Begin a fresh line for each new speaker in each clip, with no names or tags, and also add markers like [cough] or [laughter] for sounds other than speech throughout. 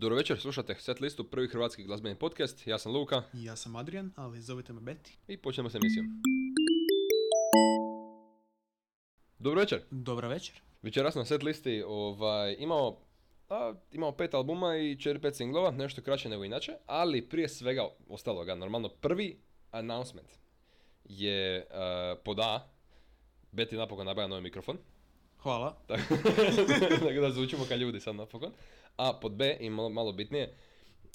Dobro večer, slušate set listu, prvi hrvatski glazbeni podcast. Ja sam Luka
I Ja sam Adrian, ali zovite me Betty.
i počnemo s emisijom. Dobro večer.
Dobra večer.
Večeras na set listi ovaj, imamo, a, imamo pet albuma i četiri pet singlova, nešto kraće nego inače, ali prije svega ostaloga, normalno prvi announcement je uh, pod A, Betty napokon nabavlja novi mikrofon,
Hvala.
tako [laughs] da zvučimo kao ljudi sad napokon. A pod B, i malo, malo bitnije,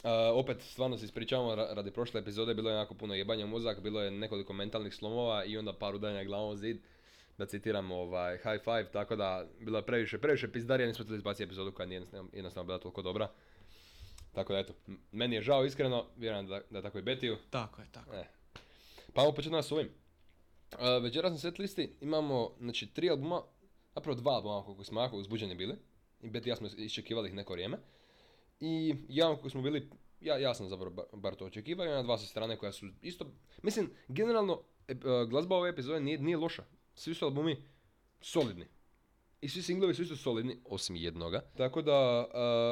uh, opet stvarno se ispričavamo ra- radi prošle epizode, bilo je jako puno jebanja mozak, bilo je nekoliko mentalnih slomova i onda par udanja glavom zid, da citiram ovaj, high five, tako da bilo je previše, previše pizdarija, nismo htjeli izbaciti epizodu koja nije jednostavno, bila toliko dobra. Tako da eto, meni je žao iskreno, vjerujem da, da je tako i Betiju.
Tako je, tako.
E. Pa ajmo početi s ovim. Uh, večeras na set listi imamo znači, tri albuma, zapravo dva albuma koliko smo jako uzbuđeni bili. I ja smo iščekivali ih neko vrijeme. I jedan koji smo bili, ja, ja sam zapravo ba- bar to očekivao, i ona dva sa strane koja su isto, mislim, generalno ep- uh, glazba ove epizode nije, nije loša. Svi su albumi solidni. I svi singlovi su isto solidni, osim jednoga. Tako da,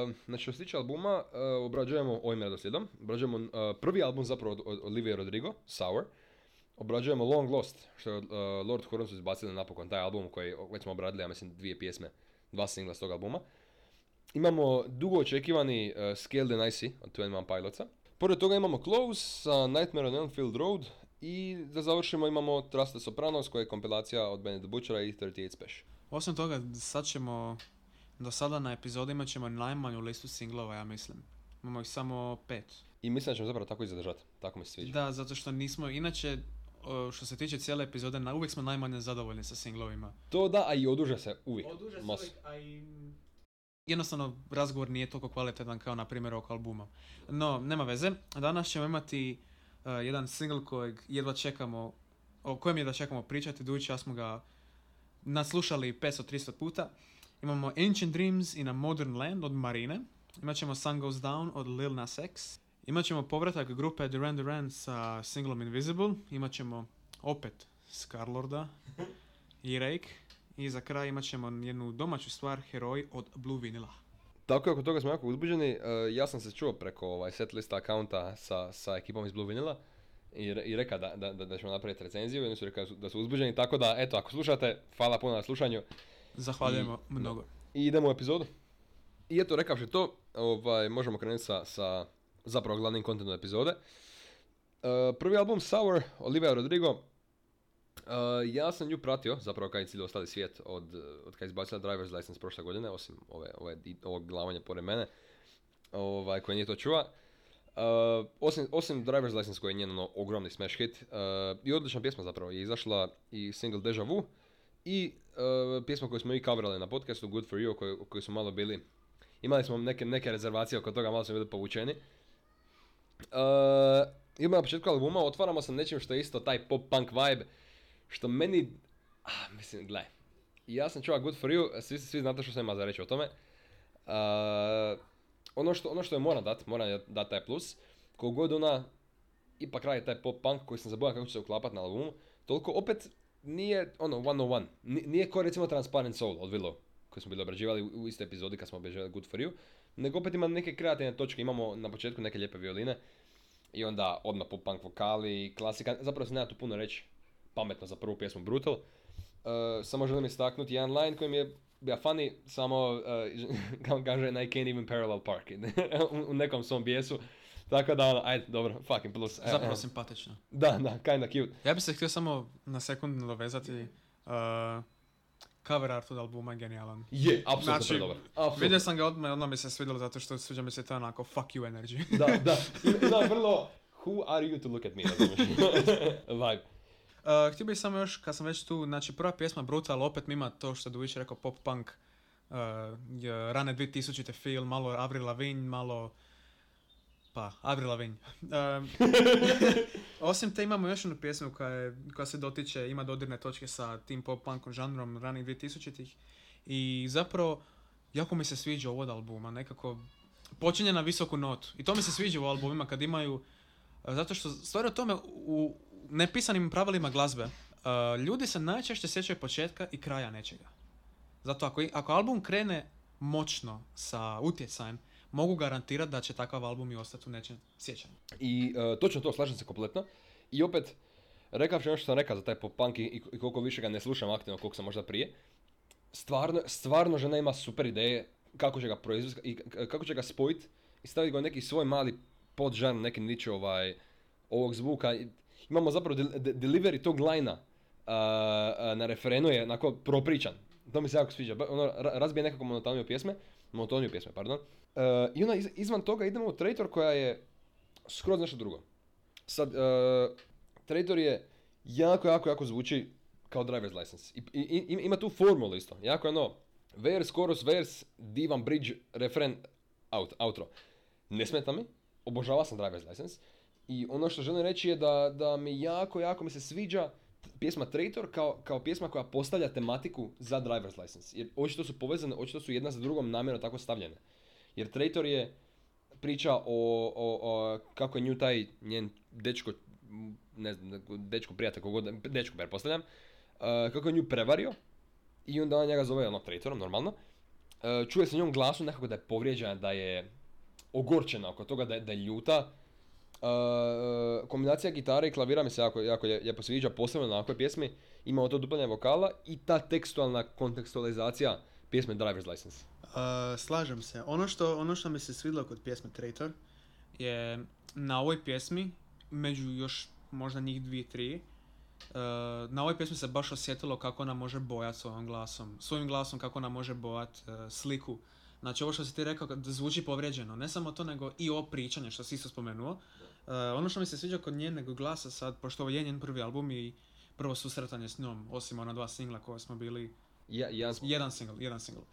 uh, znači što se tiče albuma, uh, obrađujemo ovim redoslijedom. Obrađujemo uh, prvi album zapravo od, od Olivia Rodrigo, Sour. Obrađujemo Long Lost, što je uh, Lord Huron su izbacili napokon taj album koji već smo obradili, ja mislim, dvije pjesme, dva singla s tog albuma. Imamo dugo očekivani uh, Scaled and Icy od 21 Pilotsa. Pored toga imamo Close sa Nightmare on Elmfield Road i da završimo imamo Trust the Sopranos koja je kompilacija od Benny the Butchera i 38 Special.
Osim toga, sad ćemo, do sada na epizodi imat ćemo najmanju listu singlova, ja mislim. Imamo ih samo pet.
I mislim da ćemo zapravo tako i zadržati. Tako mi se sviđa.
Da, zato što nismo, inače, što se tiče cijele epizode, na, uvijek smo najmanje zadovoljni sa singlovima.
To da, a i oduže se uvijek. Mas.
a i... Jednostavno, razgovor nije toliko kvalitetan kao na primjer ovog albuma. No, nema veze. Danas ćemo imati uh, jedan single kojeg jedva čekamo, o kojem jedva čekamo pričati, dujući ja smo ga naslušali 500-300 puta. Imamo Ancient Dreams in a Modern Land od Marine. Imat ćemo Sun Goes Down od Lil Nas X. Imat ćemo povratak grupe Duran Duran sa singlom Invisible. Imat ćemo opet Scarlorda i Rake. I za kraj imat ćemo jednu domaću stvar, Heroj od Blue Vinila.
Tako je, oko toga smo jako uzbuđeni. E, ja sam se čuo preko ovaj setlista akaunta sa, sa ekipom iz Blue Vinila i, i rekao da, da, da, ćemo napraviti recenziju i oni su rekli da su, da su uzbuđeni, tako da, eto, ako slušate, hvala puno na slušanju
Zahvaljujemo
I-
mnogo.
i idemo u epizodu. I eto, rekavši to, ovaj, možemo krenuti sa, sa zapravo glavnim kontentom epizode. E, prvi album Sour, Olivia Rodrigo, Uh, ja sam nju pratio, zapravo kao i cijeli ostali svijet, od, od kad je izbacila Driver's License prošle godine, osim ove, ove, ovog glavanja pored mene, ovaj, nije to čuva. Uh, osim, osim Driver's License koji je njen ono, ogromni smash hit uh, i odlična pjesma zapravo je izašla i single Deja Vu i uh, pjesma koju smo i coverali na podcastu Good For You koji, koji su malo bili imali smo neke, neke rezervacije oko toga, malo smo bili povučeni. Uh, idemo na početku albuma, otvaramo se nečim što je isto taj pop punk vibe što meni, ah, mislim, gle, ja sam čuva Good For You, svi, svi znate što sam ima za reći o tome. Uh, ono, što, ono što je moram dat, moram dat taj plus, kogod ona ipak radi taj pop punk koji sam zaboravio kako će se uklapat na albumu, toliko opet nije ono one on one. Ni- Nije ko recimo Transparent Soul od Willow koji smo bili obrađivali u istoj epizodi kad smo obrađivali Good For You, nego opet ima neke kreativne točke, imamo na početku neke lijepe violine i onda odmah pop punk vokali, klasika, zapravo se nema tu puno reći, pametno za prvu pjesmu Brutal. Uh, samo želim istaknuti jedan line koji mi je bio funny, samo [laughs] uh, kako kaže I can't even parallel park [laughs] u, u nekom svom bijesu. Tako da, ono, ajde, dobro, fucking plus. E,
Zapravo simpatično.
Da, da, kinda cute.
Ja bih se htio samo na sekundu dovezati. Uh, cover art od albuma genijalan.
Je, apsolutno
Znači.
Apsolutno.
Vidio sam ga odmah odmah mi se svidjelo zato što sviđa mi se to onako fuck you energy. [laughs]
Da, da. Da, vrlo, who are you to look at me, razumiješ? [laughs] Vibe.
Uh, htio bih samo još, kad sam već tu, znači prva pjesma Brutal, opet mi ima to što je Dujić rekao pop punk, uh, rane 2000 feel, malo Avril Lavigne, malo, pa, Avril Lavigne. Um, [laughs] osim te imamo još jednu pjesmu koja, je, koja se dotiče, ima dodirne točke sa tim pop punkom žanrom ranih 2000-ih i zapravo jako mi se sviđa ovo od albuma, nekako počinje na visoku notu i to mi se sviđa u albumima kad imaju zato što stvar o tome u nepisanim pravilima glazbe. uh, ljudi se najčešće sjećaju početka i kraja nečega. Zato ako, ako album krene moćno sa utjecajem, mogu garantirati da će takav album i ostati u nečem sjećanju.
I e, točno to, slažem se kompletno. I opet, rekavši ono što sam rekao za taj pop punk i, i koliko više ga ne slušam aktivno koliko sam možda prije, stvarno, stvarno žena ima super ideje kako će ga proizvesti i kako će ga spojiti i staviti ga u neki svoj mali podžan, neki nič ovaj, ovog zvuka. Imamo zapravo del- de- delivery tog lajna na referenu je onako propričan. To mi se jako sviđa. Ono, ra- razbije nekako monotoniju pjesme, monotoniju pjesme, pardon. E, I onda iz- izvan toga idemo u Traitor koja je skroz nešto drugo. Sad, e, Traitor je jako, jako, jako zvuči kao driver's license. I, i- i- ima tu formulu isto. Jako je ono, vers, chorus, vers, divan, bridge, refren, out, outro. Ne smeta mi, obožava sam driver's license. I ono što želim reći je da, da mi jako, jako mi se sviđa pjesma Traitor kao, kao pjesma koja postavlja tematiku za driver's license. Jer očito su povezane, očito su jedna za drugom namjerno tako stavljene. Jer Traitor je priča o, o, o kako je nju taj njen dečko, ne znam, dečko prijatelj, kogod, dečko pretpostavljam, uh, kako je nju prevario i onda on njega zove ono traitorom, normalno. Uh, čuje se njom glasu nekako da je povrijeđena, da je ogorčena oko toga, da je, da je ljuta. Uh, kombinacija gitare i klavira mi se jako, jako lijepo sviđa, posebno na ovakvoj pjesmi. Ima to duplanje vokala i ta tekstualna kontekstualizacija pjesme Driver's License.
Uh, slažem se. Ono što, ono što mi se svidjelo kod pjesme Traitor je na ovoj pjesmi, među još možda njih dvije, tri, uh, na ovoj pjesmi se baš osjetilo kako ona može bojati svojim glasom. Svojim glasom kako ona može bojat uh, sliku. Znači ovo što si ti rekao kad zvuči povrijeđeno, ne samo to nego i ovo pričanje što si isto spomenuo. Uh, ono što mi se sviđa kod njenog glasa sad, pošto ovo je njen prvi album i prvo susretanje s njom, osim ona dva singla koje smo bili
Ja, jedan smo-
jedan single, jedan single.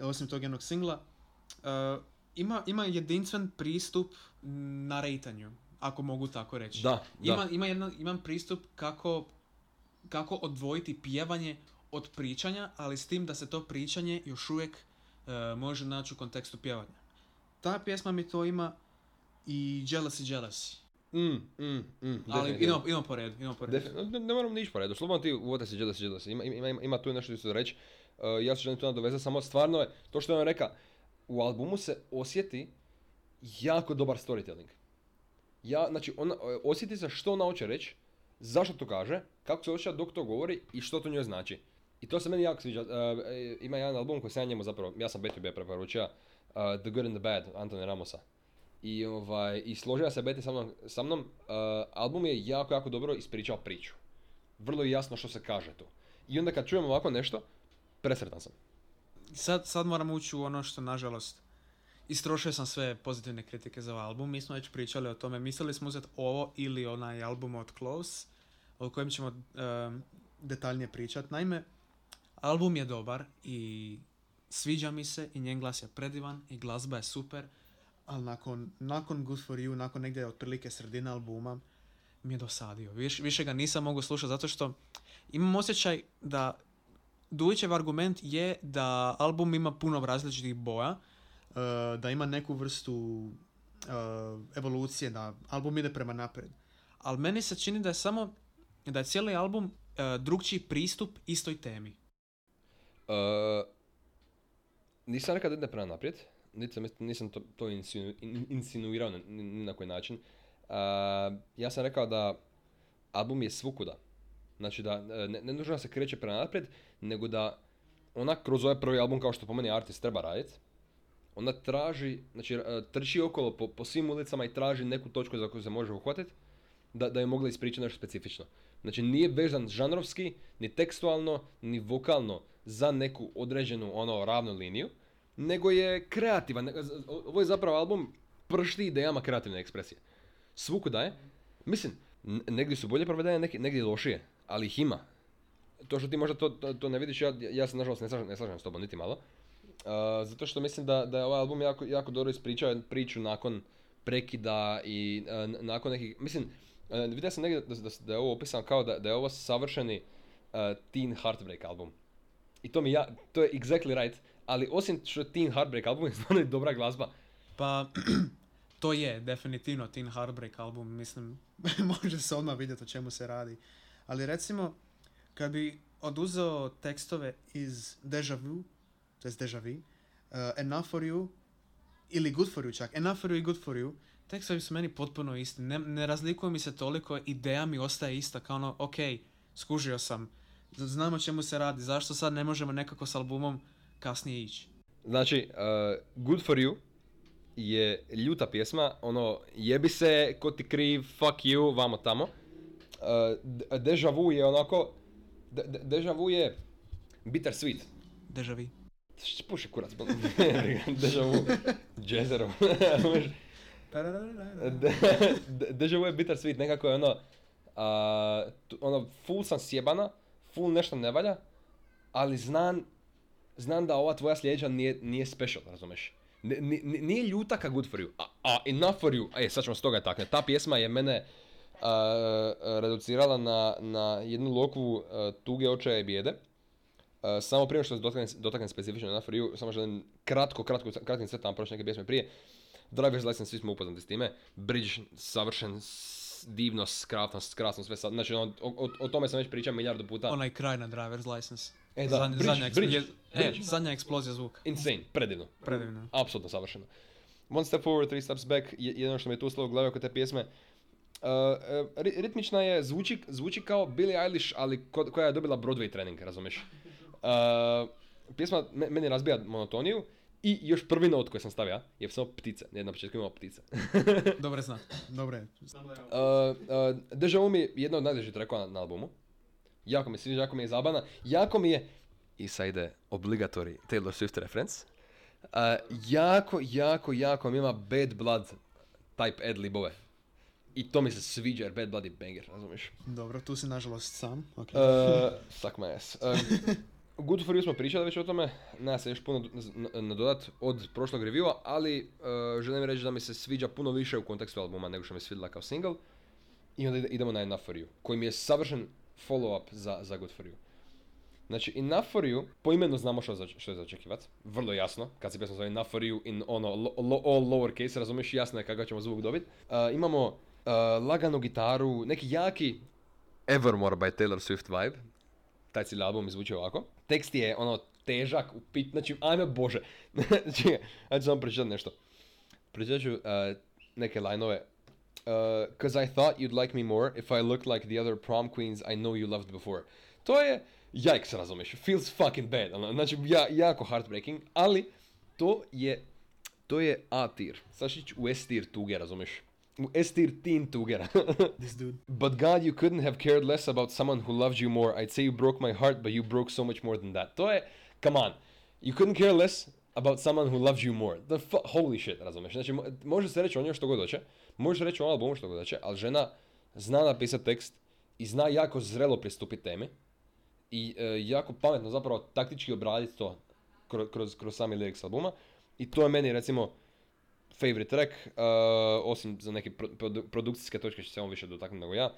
Osim tog jednog singla, uh, ima, ima jedinstven pristup na rejtanju, ako mogu tako reći.
Da, da.
Ima, ima jedan, imam pristup kako, kako odvojiti pjevanje od pričanja, ali s tim da se to pričanje još uvijek uh, može naći u kontekstu pjevanja. Ta pjesma mi to ima i Jealousy Jealousy.
Mm, mm, mm,
Ali idemo, idemo po redu, idemo po redu.
Defin- ne, ne moram niš po redu, slobodno ti uvode se jealousy, jealousy. Ima, ima, ima, ima tu nešto što reći. Uh, ja se želim tu nadovezati, samo stvarno je, to što je on reka, u albumu se osjeti jako dobar storytelling. Ja, znači, ona, osjeti se što ona hoće reći, zašto to kaže, kako se osjeća dok to govori i što to njoj znači. I to se meni jako sviđa. Uh, e, ima jedan album koji sam ja njemu zapravo, ja sam Betty bio preporučio, uh, The Good and the Bad, Antone Ramosa. I, ovaj, i složio se Betty sa mnom, sa mnom. Uh, album je jako, jako dobro ispričao priču. Vrlo je jasno što se kaže tu. I onda kad čujem ovako nešto, presretan sam.
Sad, sad moram ući u ono što, nažalost, istrošio sam sve pozitivne kritike za ovaj album. Mi smo već pričali o tome. Mislili smo uzeti ovo ili onaj album od Close, o kojem ćemo em, detaljnije pričati. Naime, album je dobar i sviđa mi se i njen glas je predivan i glazba je super, ali nakon, nakon Good For You, nakon negdje otprilike sredina albuma, mi je dosadio. Viš, više ga nisam mogao slušati zato što imam osjećaj da Dujićev argument je da album ima puno različitih boja, uh, da ima neku vrstu uh, evolucije, da album ide prema naprijed. Ali meni se čini da je samo, da je cijeli album uh, drugčiji pristup istoj temi.
Uh, nisam rekao da ide prema naprijed, niti sam, nisam to, to insinu, in- insinuirao ni, na koji način. Uh, ja sam rekao da album je svukuda. Znači da e, ne, ne nužno se kreće prema naprijed, nego da ona kroz ovaj prvi album kao što po meni artist treba raditi, ona traži, znači e, trči okolo po, po svim ulicama i traži neku točku za koju se može uhvatiti, da, da je mogla ispričati nešto specifično. Znači nije vezan žanrovski, ni tekstualno, ni vokalno za neku određenu ono ravnu liniju, nego je kreativan. Ovo je zapravo album pršti idejama kreativne ekspresije. Svukuda je. Mislim, negdje su bolje provedene, negdje lošije, ali ih ima. To što ti možda to, to, to ne vidiš, ja, ja se nažalost ne slažem, ne slažem s tobom niti malo. Uh, zato što mislim da, da je ovaj album jako, jako dobro ispričao priču nakon prekida i uh, nakon nekih, mislim, uh, vidio sam negdje da, da, da je ovo opisano kao da, da je ovo savršeni teen heartbreak album. I to mi ja, to je exactly right, ali osim što je teen heartbreak album je stvarno dobra glazba.
Pa, [clears throat] to je definitivno Teen Heartbreak album, mislim, [laughs] može se odmah vidjeti o čemu se radi. Ali recimo, kad bi oduzeo tekstove iz Deja Vu, to jest Deja Vu, uh, Enough For You ili Good for you čak, Enough for you i Good for you, tekstovi su meni potpuno isti. Ne, ne razlikuju mi se toliko, ideja mi ostaje ista, kao ono, ok, skužio sam, z- znam o čemu se radi, zašto sad ne možemo nekako s albumom kasnije ići?
Znači, uh, Good for you je ljuta pjesma, ono, jebi se, ko ti kriv, fuck you, vamo tamo. Uh, De- Deja Vu je onako, De- De- Deja Vu je bitter sweet.
Deja vu.
Puši kurac, Deja Vu, de- Deja vu je bitter sweet, nekako je ono, tu- ono, full sam sjebana, full nešto ne valja, ali znam, znam da ova tvoja sljedeća nije, nije special, razumeš? N- ni- nije ljuta ka good for you, a, a enough for you, e sad ćemo s toga takne, ta pjesma je mene a, reducirala na, na jednu lokvu a, tuge očaja i bijede. A, samo prije što se dotaknem, dotaknem specifično enough for you, samo želim kratko, kratko, kratkim crtama proći neke pjesme prije. Driver's License, svi smo upoznati s time. Bridge, savršen, divno, skrasno, skrasno sve sad. Znači, ono, o, o, o tome sam već pričao milijardu puta.
Onaj kraj na driver's license.
E, da,
Zadnja-
bridge,
zadnja,
bridge,
je- e,
bridge.
zadnja eksplozija zvuka.
Insane, predivno.
Predivno.
Apsolutno savršeno. One step forward, three steps back, je jedino što mi je tu slovo u glavi oko te pjesme. Uh, uh, ri- ritmična je, zvuči, zvuči kao Billie Eilish, ali ko- koja je dobila Broadway trening, razumiješ? Uh, pjesma me- meni razbija monotoniju i još prvi not koji sam stavio je samo ptice. Ne, na početku imamo ptice.
Dobre zna. Dobre. [laughs]
Uh, uh, Deja mi je jedna od najdražih trackova na, na albumu. Jako mi se sviđa, jako mi je zabavna. Jako mi je, i sad ide obligatori Taylor Swift reference. Uh, jako, jako, jako mi ima Bad Blood type ad-libove. I to mi se sviđa jer Bad Blood je banger, razumiješ?
Dobro, tu si nažalost sam. ok.
Uh, suck my ass. Um, Good for you smo pričali već o tome, nema se još puno nadodat od prošlog reviewa, ali uh, želim reći da mi se sviđa puno više u kontekstu albuma nego što mi se svidjela kao single. I onda ide- idemo na Enough for you, koji mi je savršen follow-up za, za Good for you. Znači, Enough for you, po imenu znamo što, što je za očekivat, vrlo jasno, kad se pjesma zove Enough for you in ono, lo, lo- all lower case, razumiješ, jasno je kakav ćemo zvuk dobiti. Uh, imamo uh, laganu gitaru, neki jaki Evermore by Taylor Swift vibe, taj cijeli album zvuči ovako. Tekst je ono težak, u pit, znači, ajme bože. [laughs] Čekaj, ajde samo pročitati nešto. Pročitat ću uh, neke lajnove. Uh, Cause I thought you'd like me more if I looked like the other prom queens I know you loved before. To je, yikes, razumiješ, feels fucking bad, ono, znači ja, jako heartbreaking, ali to je, to je A tier. Sad ću ići u S tier tuge, razumiješ. U S tier teen tugera. [laughs]
This dude.
But God, you couldn't have cared less about someone who loved you more. I'd say you broke my heart, but you broke so much more than that. To je, come on. You couldn't care less about someone who loved you more. The fu- holy shit, razumiješ? Znači, mo- može se reći o njoj što god hoće, može se reći o albumu što god hoće, ali žena zna napisati tekst i zna jako zrelo pristupiti temi i e, jako pametno zapravo taktički obraditi to kroz, kroz, kroz sami lyrics albuma. I to je meni recimo favorite track, uh, osim za neke pro- produ- produkcijske točke će se on više dotaknuti nego ja,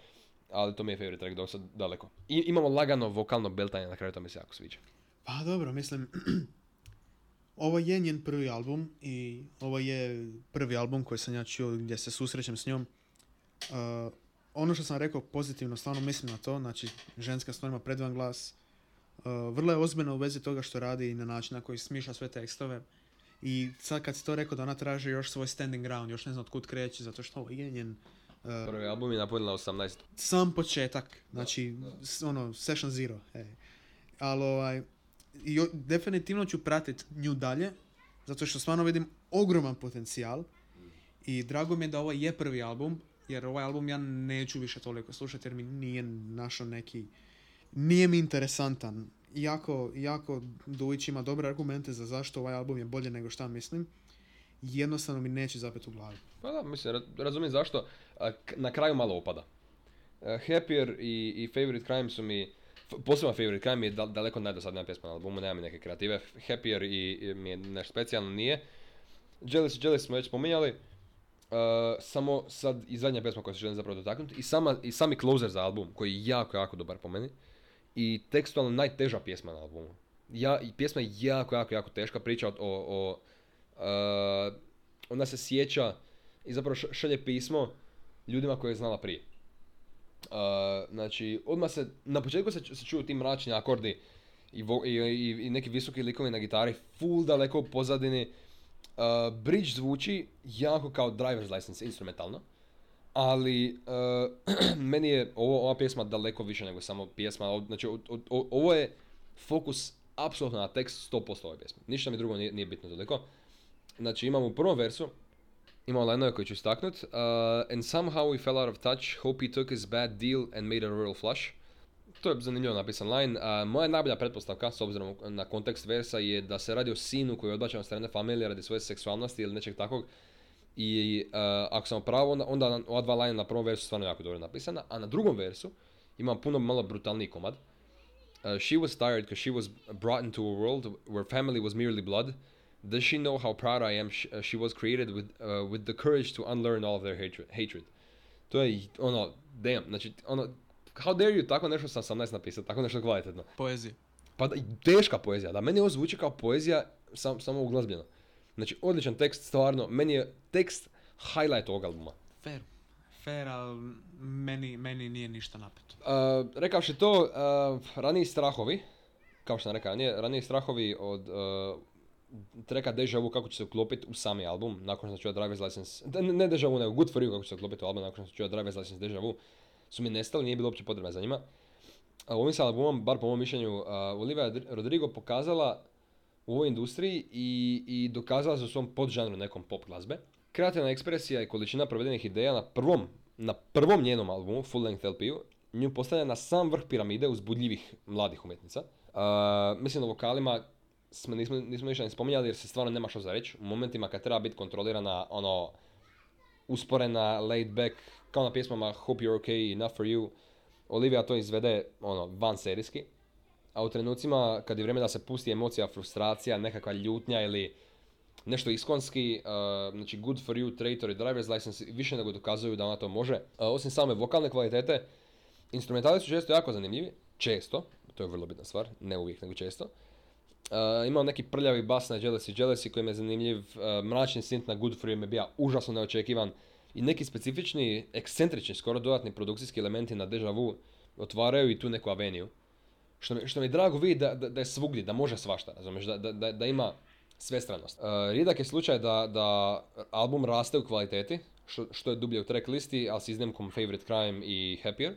ali to mi je favorite track dok sad daleko. I imamo lagano vokalno beltanje na kraju, to mi se jako sviđa.
Pa dobro, mislim, [clears throat] ovo je njen prvi album i ovo je prvi album koji sam ja čuo gdje se susrećem s njom. Uh, ono što sam rekao pozitivno, stvarno mislim na to, znači ženska stvar ima predivan glas. Uh, vrlo je ozbiljna u vezi toga što radi i na način na koji smišlja sve tekstove. I sad kad si to rekao da ona traži još svoj standing ground, još ne znam od kud kreći, zato što ovo je njen uh,
Prvi album je napunila 18.
sam početak, znači s- ono session zero. Ej. Ali ovaj, jo, definitivno ću pratit nju dalje, zato što stvarno vidim ogroman potencijal i drago mi je da ovo je prvi album, jer ovaj album ja neću više toliko slušati jer mi nije našao neki, nije mi interesantan. Jako, jako Dujić ima dobre argumente za zašto ovaj album je bolje nego šta mislim. Jednostavno mi neće zapet u glavi.
Pa da, mislim, ra- razumijem zašto. Na kraju malo opada. E, Happier i, i Favorite Crime su mi, f- posebno Favorite Crime je dal- daleko najdosadnija pjesma na albumu, nema mi neke kreative. Happier i, i mi je nešto specijalno nije. Jealous, Jealous smo već spominjali. E, samo sad i zadnja pjesma koju se želim zapravo dotaknuti. I, sama, I sami closer za album, koji je jako, jako dobar po meni. I tekstualno najteža pjesma na albumu. Ja, pjesma je jako, jako, jako teška. Priča o, o, e, ona se sjeća i zapravo šalje pismo ljudima koje je znala prije. Znači, odmah se, na početku se, se čuju ti mračni akordi i, i, i, neki visoki likovi na gitari, full daleko u pozadini. Uh, bridge zvuči jako kao driver's license instrumentalno, ali [clears throat] meni je ovo, ova pjesma daleko više nego samo pjesma, znači ovo je fokus apsolutno na tekst 100% ove pjesme, ništa mi drugo nije, nije bitno toliko. Znači imamo u prvom versu, imamo linove koji ću istaknut, uh, and somehow we fell out of touch, hope he took his bad deal and made a royal flush. To je zanimljivo napisan line. A, moja najbolja pretpostavka, s obzirom na kontekst versa, je da se radi o sinu koji je odbačen od strane familije radi svoje seksualnosti ili nečeg takvog. I a, ako sam pravo, onda, onda ova dva line na prvom versu su stvarno jako dobro napisana, a na drugom versu imam puno malo brutalniji komad. Uh, she was tired because she was brought into a world where family was merely blood. Does she know how proud I am? She, uh, she was created with, uh, with the courage to unlearn all of their hatred. hatred. To je ono, damn, znači, ono, how dare you tako nešto sam 18 napisati, tako nešto kvalitetno.
Poezije.
Pa da, teška poezija, da, meni ovo zvuči kao poezija, sam, samo uglazbljena. Znači, odličan tekst, stvarno, meni je tekst highlight ovog albuma.
Fair. Fair, ali meni, meni nije ništa napeto.
Uh, rekavši to, uh, raniji strahovi, kao što sam rekao, ranije, raniji strahovi od uh, treka Deja Vu kako će se uklopiti u sami album, nakon što sam čuo Driver's License, da, ne Deja Vu, nego Good For You kako će se uklopiti u album, nakon što sam čuo Driver's License Deja Vu, su mi nestali, nije bilo uopće potrebe za njima. A ovim se albumom, bar po mom mišljenju, uh, Olivia Rodrigo pokazala u ovoj industriji i, i dokazala se u svom podžanru nekom pop glazbe. Kreativna ekspresija i količina provedenih ideja na prvom, na prvom njenom albumu, Full Length LP-u, nju postavlja na sam vrh piramide uzbudljivih mladih umjetnica. Uh, mislim da vokalima smo, nismo, nismo ništa ni spominjali jer se stvarno nema što za reći. U momentima kad treba biti kontrolirana, ono, usporena, laid back, kao na pjesmama Hope You're Okay, Enough For You, Olivia to izvede, ono, van serijski. A u trenucima kad je vrijeme da se pusti emocija, frustracija, nekakva ljutnja ili nešto iskonski, uh, znači Good For You, Traitor i Driver's License više nego dokazuju da ona to može. Uh, osim same vokalne kvalitete, instrumentali su često jako zanimljivi, često, to je vrlo bitna stvar, ne uvijek nego često. Uh, imao neki prljavi bas na Jealousy Jealousy koji mi je zanimljiv, uh, mračni synth na Good mi je bio užasno neočekivan i neki specifični, ekscentrični, skoro dodatni produkcijski elementi na Deja Vu otvaraju i tu neku aveniju. Što mi, što mi drago vidjeti da, da, da je svugdje, da može svašta, razumiješ, da, da, da ima svestranost. Uh, rijedak je slučaj da, da album raste u kvaliteti, što, što je dublje u track listi, ali s iznimkom Favorite Crime i Happier.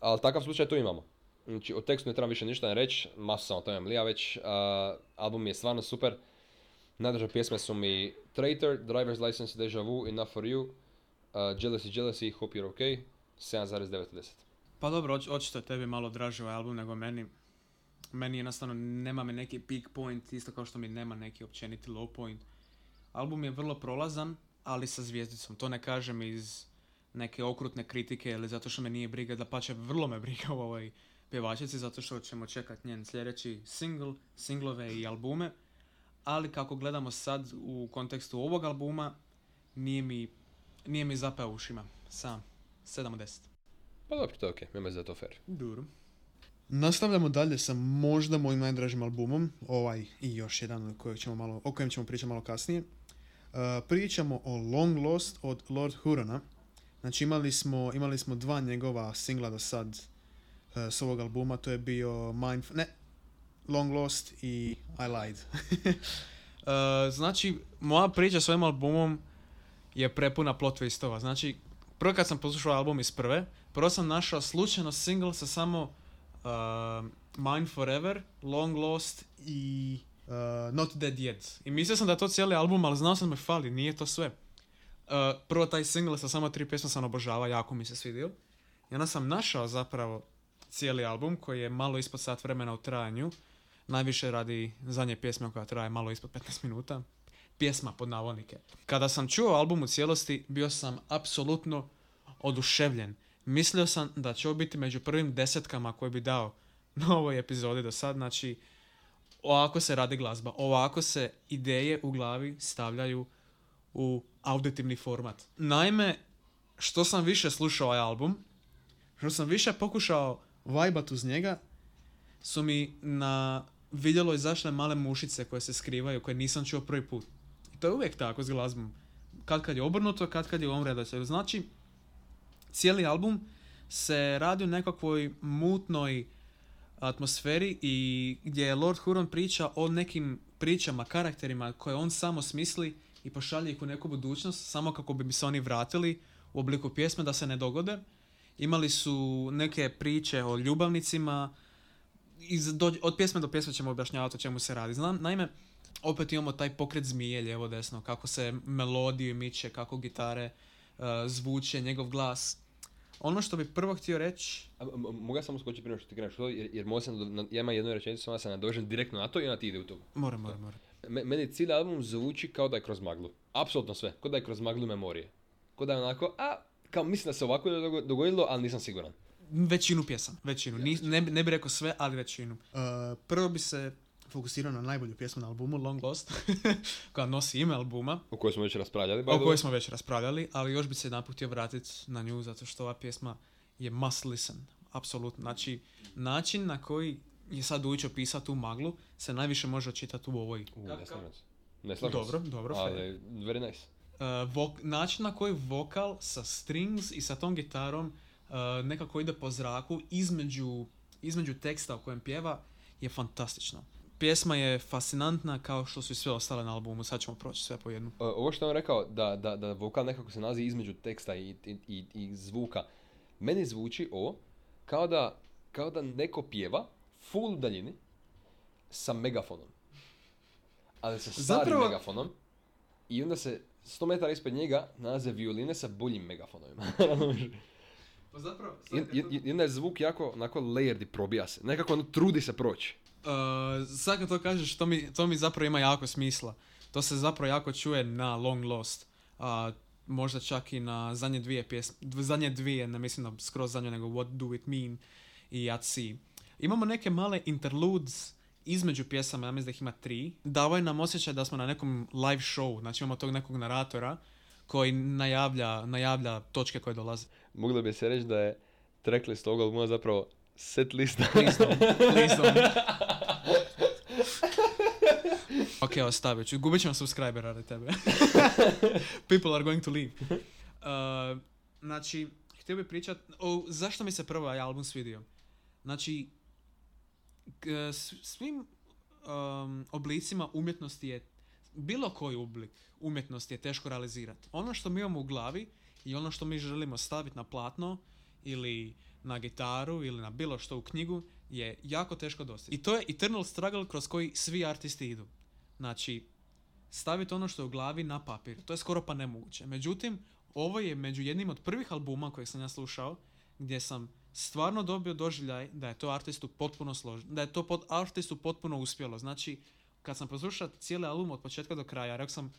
Ali takav slučaj tu imamo. Znači, o tekstu ne trebam više ništa ne reći, masu sam o tome mlija već. Uh, album je stvarno super. Najdraže pjesme su mi Traitor, Driver's License, Deja Vu, Enough For You, uh, Jealousy Jealousy, Hope You're Okay, 7,9 od 10.
Pa dobro, oč- očito je tebi malo draži ovaj album nego meni. Meni jednostavno nema mi neki peak point, isto kao što mi nema neki općeniti low point. Album je vrlo prolazan, ali sa zvijezdicom. To ne kažem iz neke okrutne kritike ili zato što me nije briga, da pače vrlo me briga u pjevačici, zato što ćemo čekati njen sljedeći single, singlove i albume. Ali kako gledamo sad u kontekstu ovog albuma, nije mi, nije mi zapeo ušima. Sam. 7 od 10.
Pa dobro, to je okej, okay. da je to fair.
Dobro.
Nastavljamo dalje sa možda mojim najdražim albumom, ovaj i još jedan o kojem ćemo, malo, o kojem ćemo pričati malo kasnije. Uh, pričamo o Long Lost od Lord Hurona. Znači imali smo, imali smo dva njegova singla do sad uh, s ovog albuma, to je bio Mind... Ne, Long Lost i I Lied.
Uh, [laughs] znači, moja priča s ovim albumom je prepuna plot twistova. Znači, prvo kad sam poslušao album iz prve, prvo sam našao slučajno single sa samo uh, Mind Forever, Long Lost i uh, Not Dead Yet. I mislio sam da je to cijeli album, ali znao sam da me fali, nije to sve. Uh, prvo taj single sa samo tri pjesme sam obožava, jako mi se svidio. I onda sam našao zapravo cijeli album koji je malo ispod sat vremena u trajanju. Najviše radi zadnje pjesme koja traje malo ispod 15 minuta. Pjesma pod navodnike. Kada sam čuo album u cijelosti, bio sam apsolutno oduševljen. Mislio sam da će ovo biti među prvim desetkama koje bi dao [laughs] na ovoj epizodi do sad. Znači, ovako se radi glazba. Ovako se ideje u glavi stavljaju u auditivni format. Naime, što sam više slušao ovaj album, što sam više pokušao vajbat uz njega, su mi na vidjelo izašle male mušice koje se skrivaju, koje nisam čuo prvi put. I to je uvijek tako s glazbom. Kad kad je obrnuto, kad kad je u ovom redoslijedu. Znači, cijeli album se radi u nekakvoj mutnoj atmosferi i gdje Lord Huron priča o nekim pričama, karakterima koje on samo smisli i pošalje ih u neku budućnost samo kako bi se oni vratili u obliku pjesme da se ne dogode. Imali su neke priče o ljubavnicima, iz, do, od pjesme do pjesme ćemo objašnjavati o čemu se radi. Znam, naime, opet imamo taj pokret zmije lijevo desno, kako se melodiju miče, kako gitare uh, zvuče, njegov glas. Ono što bi prvo htio reći,
A, m- m- mogu ja samo skočiti prije što ti kreneš to, jer, jer se, na- ja imam jednu rečenicu, onda se nadožem direktno na to i onda ti ide u to.
moram, moram, moram.
Me- meni cijeli album zvuči kao da je kroz maglu. Apsolutno sve. Kao da je kroz maglu memorije. Kao da je onako, a, kao mislim da se ovako dogo- dogodilo, ali nisam siguran.
Većinu pjesama, većinu. Ni, ne, bi- ne bi rekao sve, ali većinu.
Uh, prvo bi se fokusirao na najbolju pjesmu na albumu, Long Lost. [laughs]
koja nosi ime albuma,
O kojoj smo već raspravljali.
o kojoj smo već raspravljali, ali još bi se jedanput htio vratiti na nju, zato što ova pjesma je must listen, apsolutno. Znači, način na koji je sad Dujić opisao tu maglu se najviše može očitati u ovoj.
U, ne slažem se. Ne slažem
Dobro,
se.
dobro, fair.
Ali, very nice.
Uh, vok- način na koji vokal sa strings i sa tom gitarom uh, nekako ide po zraku između, između teksta u kojem pjeva je fantastično. Pjesma je fascinantna kao što su i sve ostale na albumu, sad ćemo proći sve po jednu.
Uh, ovo što je on rekao, da, da, da vokal nekako se nalazi između teksta i, i, i, i zvuka, meni zvuči ovo kao da, kao da neko pjeva full u daljini sa megafonom. Ali sa starim
Zapravo-
megafonom i onda se 100 metara ispred njega nalaze violine sa boljim megafonovima. [laughs]
Pa zapravo,
i onda je zvuk jako onako layered i probija se. Nekako ono trudi se proći.
Uh, sad kad to kažeš, to mi, to mi zapravo ima jako smisla. To se zapravo jako čuje na Long Lost. A možda čak i na zadnje dvije pjesme, zadnje dvije, ne mislim da skroz zadnje, nego What Do It Mean i At Sea. Imamo neke male interludes između pjesama, ja mislim da ih ima tri. Davaju nam osjećaj da smo na nekom live show, znači imamo tog nekog naratora koji najavlja, najavlja točke koje dolaze.
Moglo bi se reći da je tracklist ovog albuma zapravo set lista. [laughs]
Please don't. [laughs] ok, ostavit ću. Gubit ćemo subscribera radi tebe. [laughs] People are going to leave. Uh, znači, htio bih pričat o zašto mi se prvo ovaj album svidio. Znači, svim um, oblicima umjetnosti je bilo koji oblik umjetnosti je teško realizirati. Ono što mi imamo u glavi i ono što mi želimo staviti na platno ili na gitaru ili na bilo što u knjigu je jako teško dostići. I to je eternal struggle kroz koji svi artisti idu. Znači, staviti ono što je u glavi na papir. To je skoro pa nemoguće. Međutim, ovo je među jednim od prvih albuma kojeg sam ja slušao, gdje sam stvarno dobio doživljaj da je to artistu potpuno složeno, da je to pod artistu potpuno uspjelo. Znači, kad sam poslušao cijeli album od početka do kraja, rekao sam,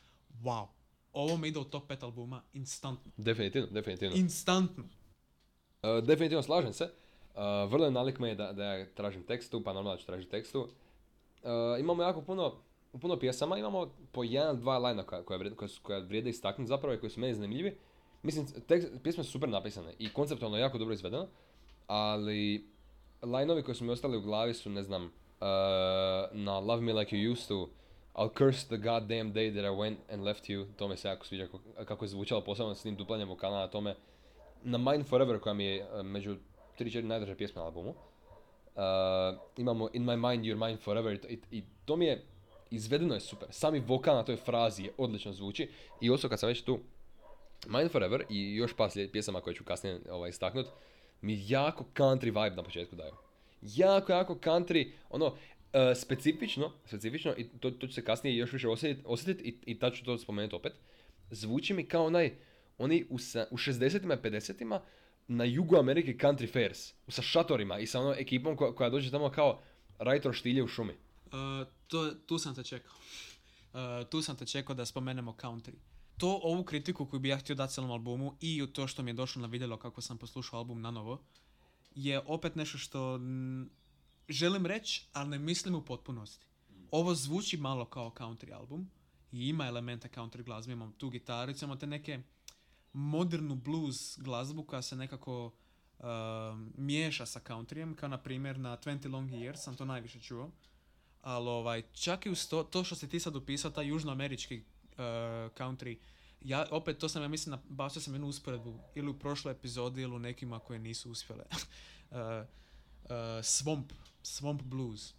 wow, ovo mi ide u top 5 albuma instantno.
definitivno, definitivno.
Instantno.
Uh, definitivno slažem se. Uh, vrlo je nalik me da, da ja tražim tekstu, pa normalno da ću tražiti tekstu. Uh, imamo jako puno, puno pjesama, imamo po jedan, dva lajna koja, koja, vrijede, koja vrijede istaknuti zapravo i koji su meni zanimljivi. Mislim, tekst, pjesme su super napisane i konceptualno jako dobro izvedeno, ali lajnovi koji su mi ostali u glavi su, ne znam, uh, na Love Me Like You Used To, I'll curse the goddamn day that I went and left you, to me se jako sviđa kako, je zvučalo posebno s tim duplanjem vokala na tome na Mine Forever koja mi je uh, među 3-4 najdraže pjesme na albumu. Uh, imamo In My Mind, You're Mine Forever i, i, i to mi je, izvedeno je super. Sami vokal na toj frazi je odlično zvuči i osobno kad sam već tu, Mine Forever i još slijed pjesama koje ću kasnije ovaj, istaknut, mi jako country vibe na početku daju. Jako, jako country, ono, e, specifično, specifično, i to, to ću se kasnije još više osjetiti osjetit, i, i tad ću to spomenuti opet, zvuči mi kao onaj, oni u, sa, u 60-ima i 50-ima na jugu Amerike country fairs, sa šatorima i sa onom ekipom koja, koja dođe tamo kao rajtor štilje u šumi.
Uh, to, tu sam te čekao. Uh, tu sam te čekao da spomenemo country. To, ovu kritiku koju bi ja htio dati cijelom albumu i u to što mi je došlo na vidjelo kako sam poslušao album na novo, je opet nešto što želim reći, ali ne mislim u potpunosti. Ovo zvuči malo kao country album i ima elemente country glazbe, imam tu gitaricu, imamo te neke modernu blues glazbu koja se nekako uh, miješa sa countryjem, kao na primjer na 20 Long Years sam to najviše čuo. Ali ovaj, čak i to, to što si ti sad upisao, taj južnoamerički country, ja opet to sam, ja mislim, bacio sam jednu usporedbu ili u prošloj epizodi ili u nekima koje nisu uspjele. uh, [laughs] uh, swamp, swamp blues.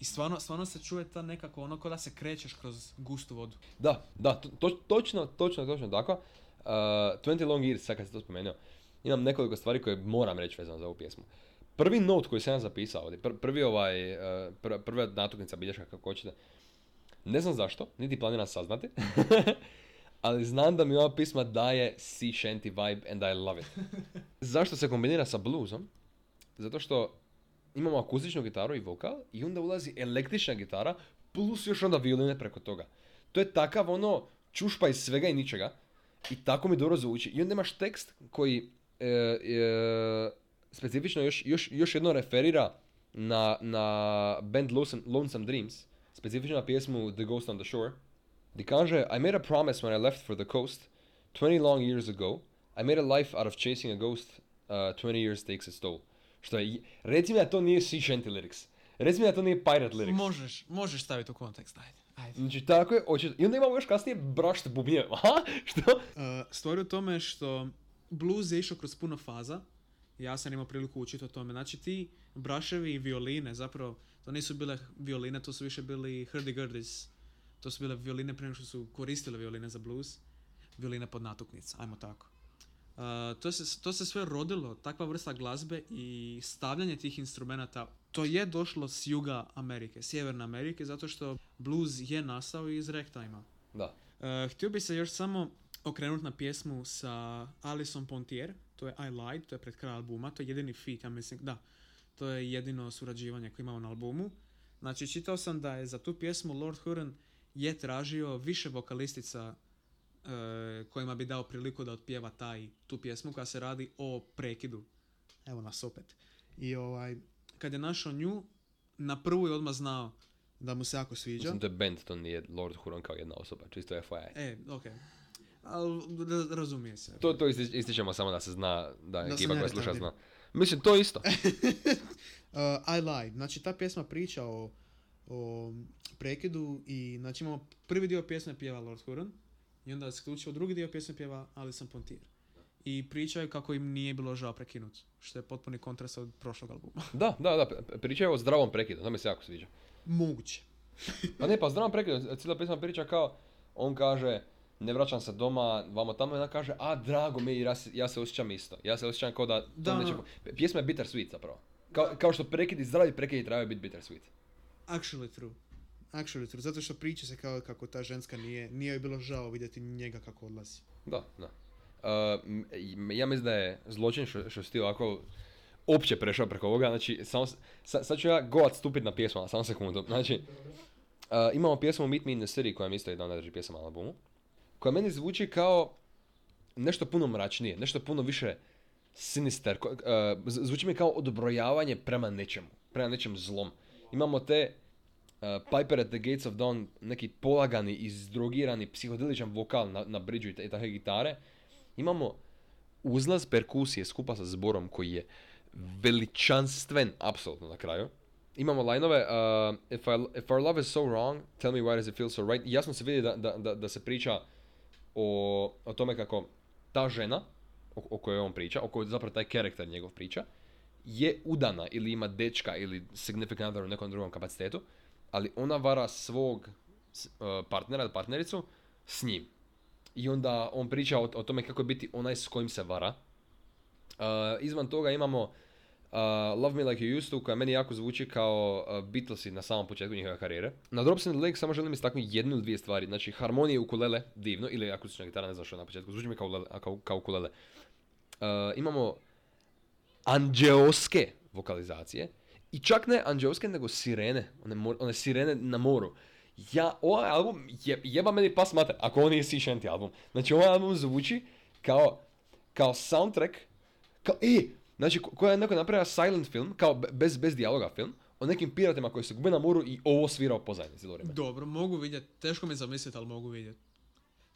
I stvarno, stvarno se čuje ta nekako ono ko da se krećeš kroz gustu vodu.
Da, da, to, to- točno, točno, točno tako. Uh, 20 Long Years, sad kad si to spomenuo, imam nekoliko stvari koje moram reći vezano za ovu pjesmu. Prvi note koji sam ja zapisao ovdje, pr- prvi ovaj, pr- prva natuknica bilješka kako hoćete, ne znam zašto, niti planiram saznati, [laughs] ali znam da mi ova pisma daje sea shanty vibe and I love it. zašto se kombinira sa bluesom? Zato što imamo akustičnu gitaru i vokal i onda ulazi električna gitara plus još onda violine preko toga. To je takav ono čušpa iz svega i ničega i tako mi dobro zvuči. I onda imaš tekst koji e, e, specifično još, još, još jedno referira na, na band Lonesome, Lonesome Dreams, specifično na pjesmu The Ghost on the Shore, gdje kaže I made a promise when I left for the coast 20 long years ago. I made a life out of chasing a ghost uh, 20 years takes its toll. Što je, reci mi da to nije sea shanty lyrics. Reci mi da to nije pirate lyrics.
Možeš, možeš staviti u kontekst, ajde. ajde.
Znači tako je, očito. I onda imamo još kasnije brushed bubnjeve. [laughs] Aha, što?
Uh, stvar u tome što blues je išao kroz puno faza. Ja sam imao priliku učiti o tome. Znači ti braševi i violine, zapravo, to nisu bile violine, to su više bili hurdy-gurdys. To su bile violine prije što su koristile violine za blues. Violine pod natuknica, ajmo tako. Uh, to, se, to se sve rodilo, takva vrsta glazbe i stavljanje tih instrumenata, to je došlo s juga Amerike, sjeverne Amerike, zato što blues je nastao iz ragtima.
Da.
Uh, htio bi se još samo okrenuti na pjesmu sa Alison Pontier, to je I Lied, to je pred kraj albuma, to je jedini feat, ja mislim, da, to je jedino surađivanje koje imamo na albumu. Znači, čitao sam da je za tu pjesmu Lord Huron je tražio više vokalistica e, kojima bi dao priliku da otpjeva taj, tu pjesmu koja se radi o prekidu. Evo nas opet. I ovaj, kad je našao nju, na prvu je odmah znao da mu se jako sviđa.
Mislim da je band, to nije Lord Huron kao jedna osoba, čisto FYI.
E, okej. Ali ra- razumije se.
To, to isti- ističemo samo da se zna, da
sam
ekipa
ja
koja sluša zna. Mislim, to isto. [laughs]
Uh, I lied. Znači ta pjesma priča o, o prekidu i znači imamo prvi dio pjesme pjeva Lord Huron i onda se isključivo drugi dio pjesme pjeva Alison Pontier. I pričaju kako im nije bilo žao prekinut, što je potpuni kontrast od prošlog albuma.
Da, da, da, pričaju o zdravom prekidu, to mi se jako sviđa.
Moguće.
Pa ne, pa zdravom prekidu, cijela pisma priča kao, on kaže, ne vraćam se doma, vamo tamo, ona kaže, a drago mi ja se, ja se osjećam isto. Ja se osjećam kao da, to
Da,
neće... Pjesma je bittersweet zapravo. Kao, kao što prekidi, zdravi prekidi trebaju biti bittersweet.
Actually true. Actually true. Zato što priča se kao kako ta ženska nije, nije joj bilo žao vidjeti njega kako odlazi.
Da, da. Uh, ja mislim da je zločin što, što si ti ovako opće prešao preko ovoga, znači, samo, sa- sad ću ja go stupit na pjesmu, ali samo sekundu. Znači, uh, imamo pjesmu Meet Me in the City, koja je isto jedna od najdražih pjesama na albumu, koja meni zvuči kao nešto puno mračnije, nešto puno više sinister, z- zvuči mi kao odbrojavanje prema nečemu, prema nečem zlom. Imamo te uh, Piper at the Gates of Dawn, neki polagani, izdrogirani, psihodeličan vokal na, na bridžu i, ta- i takve gitare. Imamo uzlaz perkusije skupa sa zborom koji je veličanstven, apsolutno na kraju. Imamo lajnove, uh, if, if our love is so wrong, tell me why does it feel so right. Jasno se vidi da, da, da, da se priča o, o tome kako ta žena, o, o kojoj on priča, o kojoj zapravo taj karakter njegov priča, je udana ili ima dečka ili significant other u nekom drugom kapacitetu, ali ona vara svog uh, partnera partnericu s njim. I onda on priča o, o tome kako je biti onaj s kojim se vara. Uh, izvan toga imamo Love Me Like You Used To, koja meni jako zvuči kao Beatlesi na samom početku njihove karijere. Na Drops in the Lake samo želim istaknuti jednu ili dvije stvari. Znači, harmonije ukulele, divno, ili akustična gitara, ne znam što je na početku, zvuči mi kao, a, kao, kao ukulele. Uh, imamo anđeoske vokalizacije. I čak ne anđeoske, nego sirene. One, mor- one sirene na moru. Ja, ovaj album, je, jeba meni pas mater, ako on nije Sea Shanty album. Znači, ovaj album zvuči kao, kao soundtrack, kao, e, znači, ko- koja je neko napravio silent film, kao be- bez, bez dijaloga film, o nekim piratima koji se gube na moru i ovo svira u pozadini cijelo vrijeme.
Dobro, mogu vidjeti. Teško mi zamisliti, ali mogu vidjeti.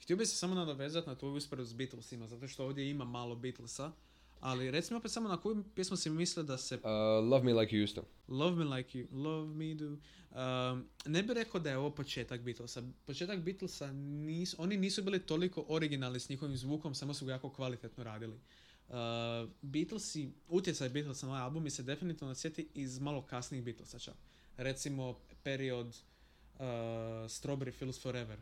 Htio bi se samo nadovezati na tu usporedbu s Beatlesima, zato što ovdje ima malo Beatlesa. Ali reci mi opet samo na koju pjesmu si misle da se
Uh, love me like you used to.
Love me like you, love me do. Um, ne bih rekao da je ovo početak Beatlesa. Početak Beatlesa, nis, oni nisu bili toliko originalni s njihovim zvukom, samo su ga jako kvalitetno radili. Uh, Beatlesi, utjecaj Beatlesa na ovaj album mi se definitivno sjeti iz malo kasnijih Beatlesa čak. recimo period uh, Strawberry Fields Forever.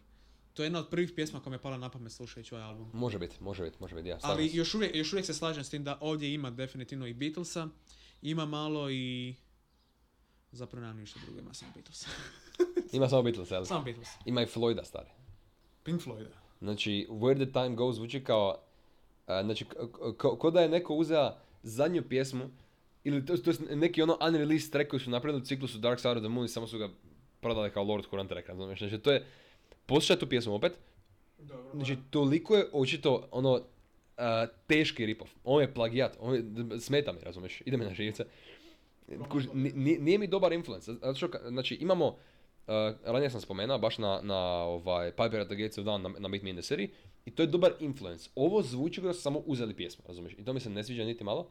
To je jedna od prvih pjesma koja mi je pala na pamet slušajući ovaj album.
Može biti, može biti, može biti, ja.
Ali
se.
još uvijek, još uvijek se slažem s tim da ovdje ima definitivno i Beatlesa, ima malo i... Zapravo nemam ništa drugo, ima samo Beatlesa. [laughs]
Ima samo Beatles, jel?
samo Beatles.
Ima i Floyda, stari.
Pink Floyd.
Znači, Where the Time Goes zvuči kao, znači, k- k- ko da je neko uzeo zadnju pjesmu, ili to, to je neki ono unreleased track koji su napravili u ciklusu Dark Side of the Moon i samo su ga prodali kao Lord Huron track, razumiješ? Znači, to je, poslušaj tu pjesmu opet, znači, toliko je očito ono, a, teški rip-off. On je plagijat, on je, smeta mi, razumiješ, ide mi na živce. Kuž, ni- ni- nije mi dobar influence, zato znači, imamo, uh, ranije sam spomenuo, baš na, na ovaj, Piper at the Gates of Dawn, na, na Meet Me in the City, i to je dobar influence. Ovo zvuči kao su samo uzeli pjesmu, razumiješ, i to mi se ne sviđa niti malo.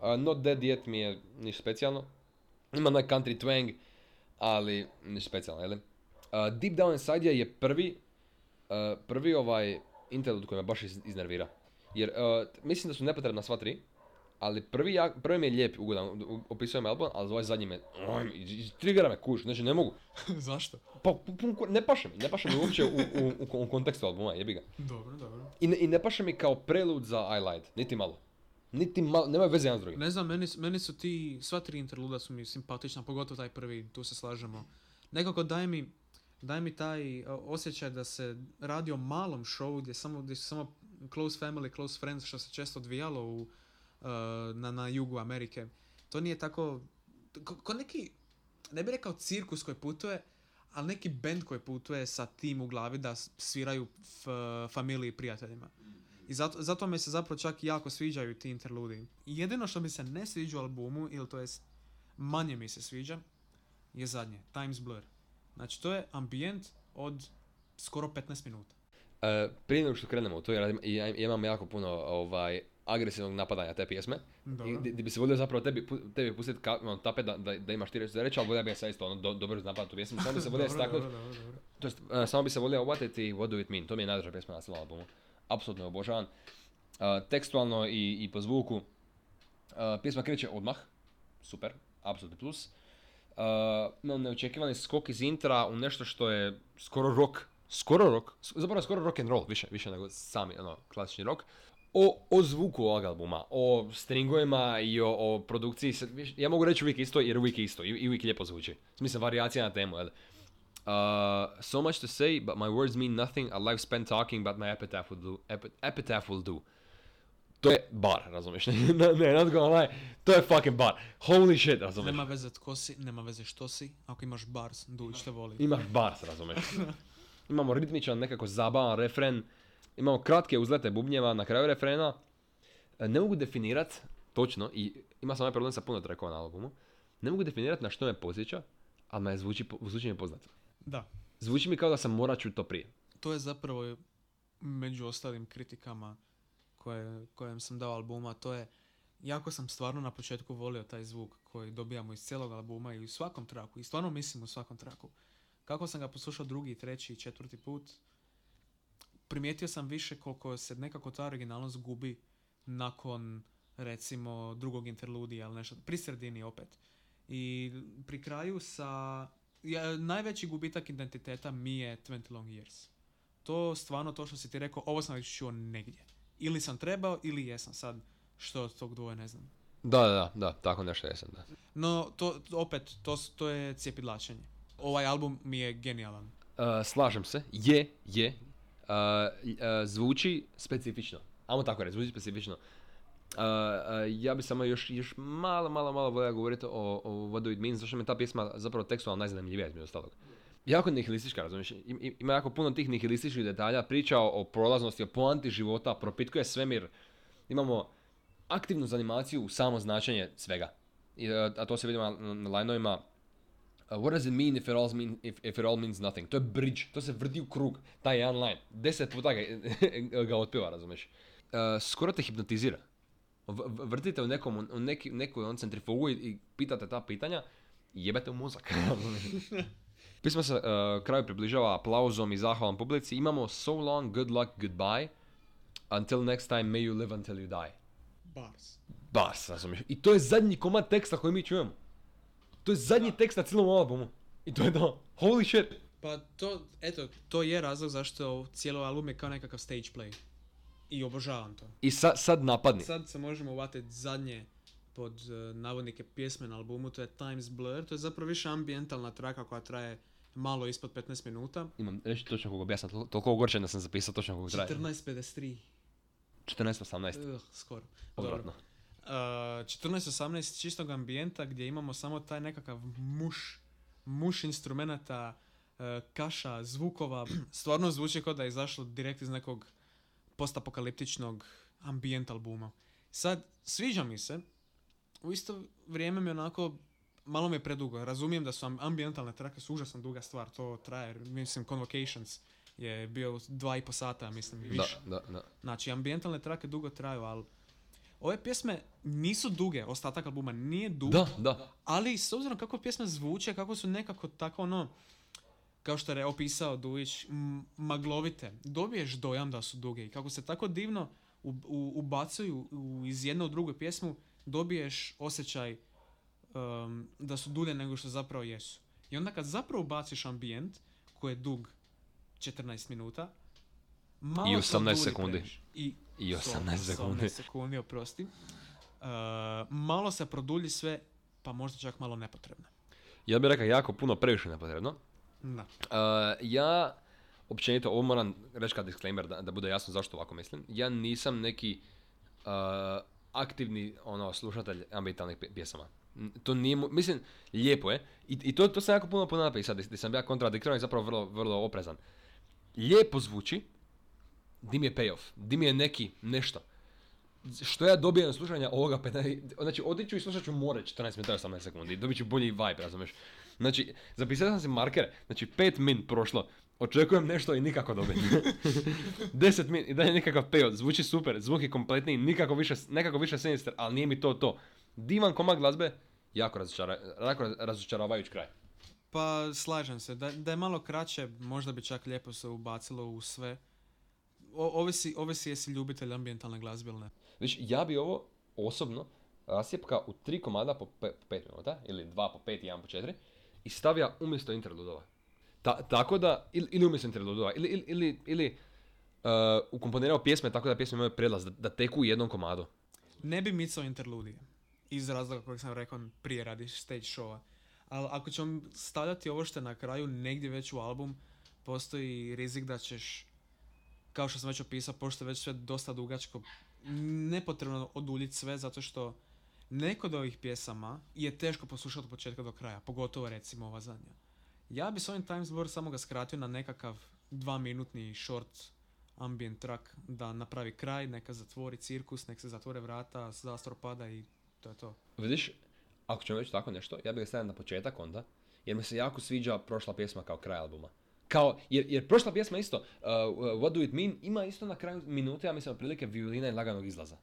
Uh, Not Dead Yet mi je ništa specijalno. Ima onaj country twang, ali ništa specijalno, jel? Uh, Deep Down Inside Je prvi, uh, prvi ovaj interlude koji me baš iz, iznervira. Jer mislim da su nepotrebna sva tri, ali prvi, prvi mi je lijep, ugodan, opisujem album, ali ovaj zadnji me, triggera me kuš, znači ne mogu. [laughs]
Zašto?
Pa, ne paše mi, ne paše mi uopće u, u, u, u kontekstu albuma, jebi ga.
Dobro, dobro.
I ne, I ne paše mi kao prelude za I Lied, niti malo. Niti malo, nemaju veze jedan s drugim.
Ne znam, meni, meni su ti, sva tri interluda su mi simpatična, pogotovo taj prvi, tu se slažemo. Nekako daje mi, daje mi taj osjećaj da se radi o malom showu gdje, samo, gdje su samo close family, close friends, što se često odvijalo u, na, na jugu Amerike. To nije tako, ko, ko neki, ne bih rekao cirkus koji putuje, ali neki band koji putuje sa tim u glavi da sviraju f, familiji i prijateljima. I zato, zato mi se zapravo čak jako sviđaju ti interludi. Jedino što mi se ne sviđa u albumu, ili to jest manje mi se sviđa, je zadnje, Times Blur. Znači to je ambijent od skoro 15 minuta.
E, prije nego što krenemo u to, ja, ja imam jako puno ovaj, agresivnog napadanja te pjesme.
Dobro.
di bi se volio zapravo tebi, tebi pustiti ka, ono, tape da, da, da imaš ti reći za reći, ali volio bi ja sad isto ono, do, dobro napadati tu pjesmu. Samo bi se volio [laughs]
dobro.
to jest, e, samo bi se volio uvatiti What Do It Mean, to mi je najdraža pjesma na cijelom albumu. Apsolutno je obožavam. E, tekstualno i, i po zvuku. E, pjesma kreće odmah, super, apsolutni plus. Uh, imamo neočekivani skok iz intra u nešto što je skoro rock, skoro rock, zapravo skoro rock and roll, više, više nego sami ono, klasični rock. O, o zvuku ovog albuma, o stringovima i o, o produkciji, ja mogu reći uvijek isto jer uvijek isto i, i uvijek lijepo zvuči. Smisla varijacija na temu, jel? Uh, so much to say, but my words mean nothing. A life spent talking, but my epitaph will do. Epi- epitaph will do. To je bar, razumiješ? [laughs] ne, ne, not gonna lie. To je fucking bar. Holy shit, razumiješ?
Nema veze tko si, nema veze što si, ako imaš bars, Dujić te voli.
Imaš bars, razumiješ? [laughs] Imamo ritmičan, nekako zabavan refren. Imamo kratke uzlete bubnjeva na kraju refrena. E, Ne mogu definirat točno, i ima sam ovaj problem sa puno trackova na albumu, ne mogu definirat na što me posjeća, ali me zvuči, zvuči mi poznato.
Da.
Zvuči mi kao da sam mora čuti to prije.
To je zapravo među ostalim kritikama koje, kojem sam dao albuma, to je jako sam stvarno na početku volio taj zvuk koji dobijamo iz cijelog albuma i u svakom traku, i stvarno mislim u svakom traku. Kako sam ga poslušao drugi, treći četvrti put, primijetio sam više koliko se nekako ta originalnost gubi nakon recimo drugog interludija ili nešto, pri sredini opet. I pri kraju sa... Ja, najveći gubitak identiteta mi je 20 Long Years. To stvarno to što si ti rekao, ovo sam već čuo negdje. Ili sam trebao ili jesam sad. Što od tog dvoje ne znam.
Da, da, da, da, tako nešto jesam, da.
No, to, opet, to, to je cijepidlačenje. Ovaj album mi je genijalan.
Uh, slažem se, je, je, uh, uh, zvuči specifično. Ajmo tako reći, zvuči specifično. Uh, uh, ja bi samo još, još malo, malo, malo volio govoriti o, o What Do It Means, zašto mi je ta pjesma zapravo tekstualno najzanimljivija između ostalog. Jako nihilistička, razumiješ? Im- im- Ima jako puno tih nihilističkih detalja, priča o, prolaznosti, o poanti života, propitkuje svemir. Imamo aktivnu zanimaciju u samo značenje svega. I, uh, a to se vidimo na, na lineovima Uh, what does it mean if it, all mean, if, if it all means nothing? To je bridge, to se vrti u krug, taj jedan line. Deset puta ga, [laughs] ga otpiva, razumiješ. Uh, skoro te hipnotizira. V- vrtite u nekom, u neki, nekoj on centrifugu i, i pitate ta pitanja, jebete u mozak. [laughs] Pismo se uh, kraju približava aplauzom i zahvalom publici. Imamo so long, good luck, goodbye. Until next time, may you live until you die.
Bars.
Bas, razumiješ. I to je zadnji komad teksta koji mi čujemo. To je zadnji tekst na cijelom albumu. I to je to. Holy shit.
Pa to, eto, to je razlog zašto cijelo album je kao nekakav stage play. I obožavam to.
I sa, sad napadni.
Sad se možemo uvatiti zadnje pod uh, navodnike pjesme na albumu, to je Times Blur, to je zapravo više ambientalna traka koja traje malo ispod 15 minuta.
Imam reći točno koliko, ja sam tol- toliko ogorčen da sam zapisao točno koliko traje.
14.53,
14.18.
uh, skoro.
Odvratno.
Uh, 14.18 čistog ambijenta gdje imamo samo taj nekakav muš, muš instrumenata, uh, kaša, zvukova, [clears throat] stvarno zvuči kao da je izašlo direkt iz nekog postapokaliptičnog ambijent albuma. Sad, sviđa mi se, u isto vrijeme mi onako, malo mi je predugo, razumijem da su am- ambientalne trake su užasno duga stvar, to traje, mislim Convocations je bio dva i po sata, mislim, i
Da,
više.
da, da.
Znači, ambientalne trake dugo traju, ali ove pjesme nisu duge, ostatak albuma nije dug,
Da, da.
ali s obzirom kako pjesme zvuče, kako su nekako tako ono, kao što je opisao Dujić, m- maglovite, dobiješ dojam da su duge i kako se tako divno u- u- ubacuju u, iz jedne u drugu pjesmu, dobiješ osjećaj um, da su dulje nego što zapravo jesu. I onda kad zapravo ubaciš ambijent koji je dug 14 minuta, malo
I
se
18
odulji
sekundi.
I,
I 18
18
sekundi.
sekundi, oprosti. Uh, malo se produlji sve, pa možda čak malo nepotrebno.
Ja bih rekao jako puno previše nepotrebno.
Da.
Uh, ja, općenito, ovo moram reći kao disclaimer da, da bude jasno zašto ovako mislim. Ja nisam neki uh, aktivni ono, slušatelj ambientalnih pje- pjesama. To nije, mislim, lijepo je. I, i to, to sam jako puno puno napisao, gdje sam ja kontradiktoran i zapravo vrlo, vrlo oprezan. Lijepo zvuči, di mi je payoff, di mi je neki nešto. Što ja dobijem slušanja ovoga, 15 znači otiću i slušat ću more 14 minuta i 18 sekundi, dobit ću bolji vibe, razumiješ? Znači, zapisao sam si markere, znači 5 min prošlo, očekujem nešto i nikako dobijem. [laughs] 10 min i dalje nikakav payoff, zvuči super, zvuk je kompletniji, nikako više, nekako više sinister, ali nije mi to to. Divan komad glazbe, jako, razočara, jako razočaravajući kraj.
Pa slažem se, da, da je malo kraće, možda bi čak lijepo se ubacilo u sve. O, ovisi, ovisi jesi ljubitelj ambientalne glazbe ili ne.
Znači, ja bi ovo osobno rasjepka u tri komada po 5 minuta, ili dva po pet i jedan po četiri, i stavija umjesto interludova. Ta, tako da, ili, ili umjesto interludova, ili, ili, ili, ili uh, ukomponirao pjesme tako da pjesme imaju predlaz, da, da teku u jednom komadu.
Ne bi micao interludije. Iz razloga kojeg sam rekao prije radi stage showa. Ali ako ćemo stavljati ovo što je na kraju negdje već u album, postoji rizik da ćeš, kao što sam već opisao, pošto je već sve dosta dugačko, nepotrebno oduljiti sve zato što neko od ovih pjesama je teško poslušati od početka do kraja, pogotovo recimo ova zadnja. Ja bi s ovim Times Blur samo ga skratio na nekakav dva minutni short ambient track da napravi kraj, neka zatvori cirkus, nek se zatvore vrata, zastor pada i to je to.
Vidiš, ako ćemo već tako nešto, ja bih ga stavio na početak onda, jer mi se jako sviđa prošla pjesma kao kraj albuma. Kao, jer, jer prošla pjesma isto, uh, What Do It Mean, ima isto na kraju minute, ja mislim, otprilike violina i laganog izlaza.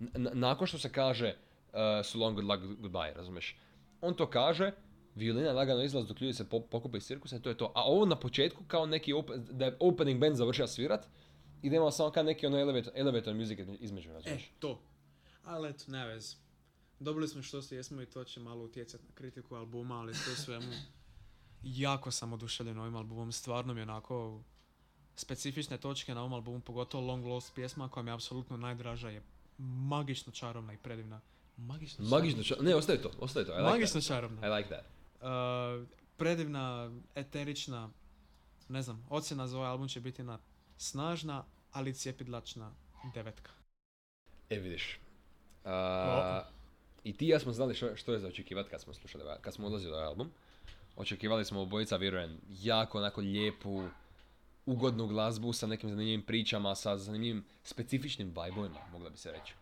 N- nakon što se kaže uh, So long, good luck, goodbye, razumiješ? On to kaže, violina lagano izlaz dok ljudi se po, pokupe iz cirkusa i to je to. A ovo na početku kao neki, op- da je opening band završio svirat, i da ima samo kao neki ono elevator, elevator music između, razumiješ?
E, to. Ali eto, ne vez. Dobili smo što se jesmo i to će malo utjecati na kritiku albuma, ali sve svemu jako sam oduševljen ovim albumom. Stvarno mi je onako specifične točke na ovom albumu, pogotovo Long Lost pjesma koja mi je apsolutno najdraža je magično čarobna i predivna. Magično
Magično, ča- ne, ostaje to, ostaje to, I like
Magično
that.
čarobna.
I like that.
Uh, predivna, eterična, ne znam, ocjena za ovaj album će biti na snažna, ali cijepidlačna devetka.
E vidiš. A, I ti i ja smo znali što, što je za očekivati kad smo slušali, ovaj- kad smo ulazili u ovaj album. Očekivali smo obojica, vjerujem, jako onako lijepu, ugodnu glazbu sa nekim zanimljivim pričama, sa zanimljivim specifičnim vibovima, mogla bi se reći.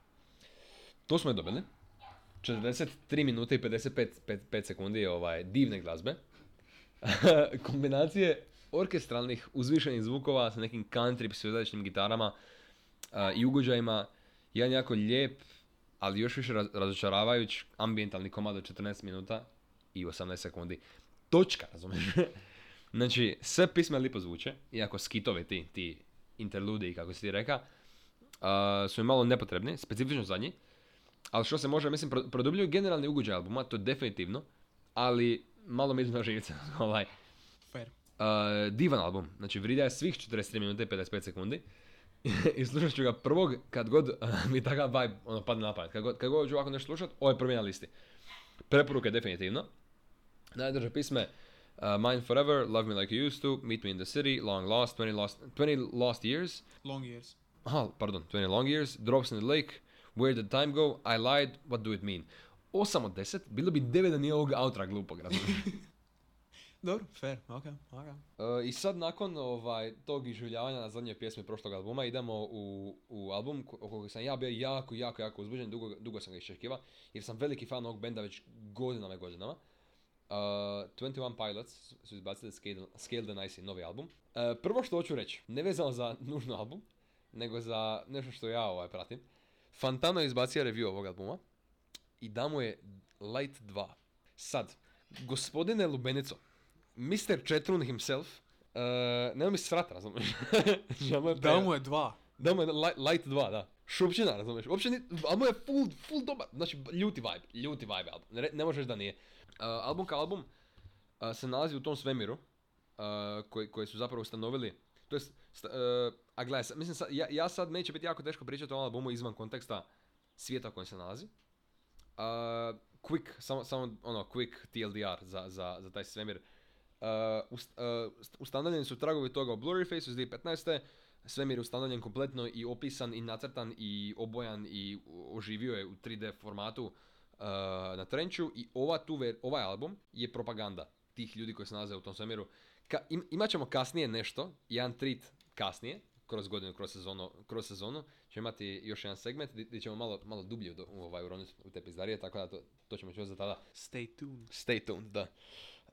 To smo je dobili. 43 minute i 55 pet- pet sekundi ovaj, divne glazbe. [laughs] Kombinacije orkestralnih uzvišenih zvukova sa nekim country psihodeličnim gitarama a, i ugođajima. Jedan jako lijep, ali još više raz- razočaravajuć ambientalni komad od 14 minuta i 18 sekundi. Točka, razumiješ? [laughs] znači, sve pisme lipo zvuče, iako skitovi ti, ti interludi, kako si ti reka, a, su mi malo nepotrebni, specifično zadnji. Ali što se može, mislim, pro- produbljuju generalni ugođaj albuma, to definitivno. ali malo mi idu na živce. [laughs] ovaj,
Fair.
Uh, divan album, znači vrida je svih 43 minuta i 55 sekundi. [laughs] I slušat ću ga prvog kad god uh, mi takav vibe ono, padne na pamet. Kad god, kad god ću ovako nešto slušat, ovo je prvi na listi. Preporuke definitivno. Najdrže pisme uh, Mine Forever, Love Me Like You Used To, Meet Me in the City, Long Lost, 20 Lost, 20 lost Years,
Long years.
aha, pardon, 20 Long Years, Drops in the Lake, Where Did Time Go, I Lied, What Do It Mean. 8 od 10, bilo bi 9 da nije ovog outra glupog, razumiješ? [laughs]
Dobro, fair, ok, ok.
Uh, I sad nakon ovaj, tog iživljavanja na zadnje pjesme prošlog albuma idemo u, u album ko- oko kojeg sam ja bio jako, jako, jako uzbuđen, dugo, dugo sam ga iščekivao, jer sam veliki fan ovog benda već godinama i godinama. Uh, 21 Pilots su izbacili Scale, Scale the Nice novi album. Uh, prvo što hoću reći, ne vezano za [laughs] nužno album, nego za nešto što ja ovaj pratim. Fantano je izbacio review ovog albuma i da mu je Light 2. Sad, gospodine Lubenico, Mr. Četrun himself, uh, nema mi srata, razumiješ? [laughs] Pre-
mu je dva.
da mu je light, light 2, da. Šupčina, razumiješ? Uopće ni, album je full, full dobar, znači ljuti vibe, ljuti vibe album, ne, ne možeš da nije. Uh, album kao album uh, se nalazi u tom svemiru uh, koji, koji su zapravo ustanovili, to jest, sta- uh, a gledaj, mislim, sad, ja, ja sad neće biti jako teško pričati o ovom albumu izvan konteksta svijeta u kojem se nalazi. Uh, quick, samo, samo ono, quick TLDR za, za, za taj svemir. Uh, ust- uh, st- ustanovljeni su tragovi toga u Blurryface iz 2015. Svemir je ustanovljen kompletno i opisan i nacrtan i obojan i oživio je u 3D formatu uh, na trenču i ova tu ver- ovaj album je propaganda tih ljudi koji se nalaze u tom svemiru. Ka- im- imat ćemo kasnije nešto, jedan treat kasnije, kroz godinu, kroz sezonu, kroz sezonu, ćemo imati još jedan segment gdje ćemo malo, malo dublje u, u, ovaj, uroniti u te pizdarije, tako da to, to ćemo čuti za tada.
Stay tuned.
Stay tuned, da.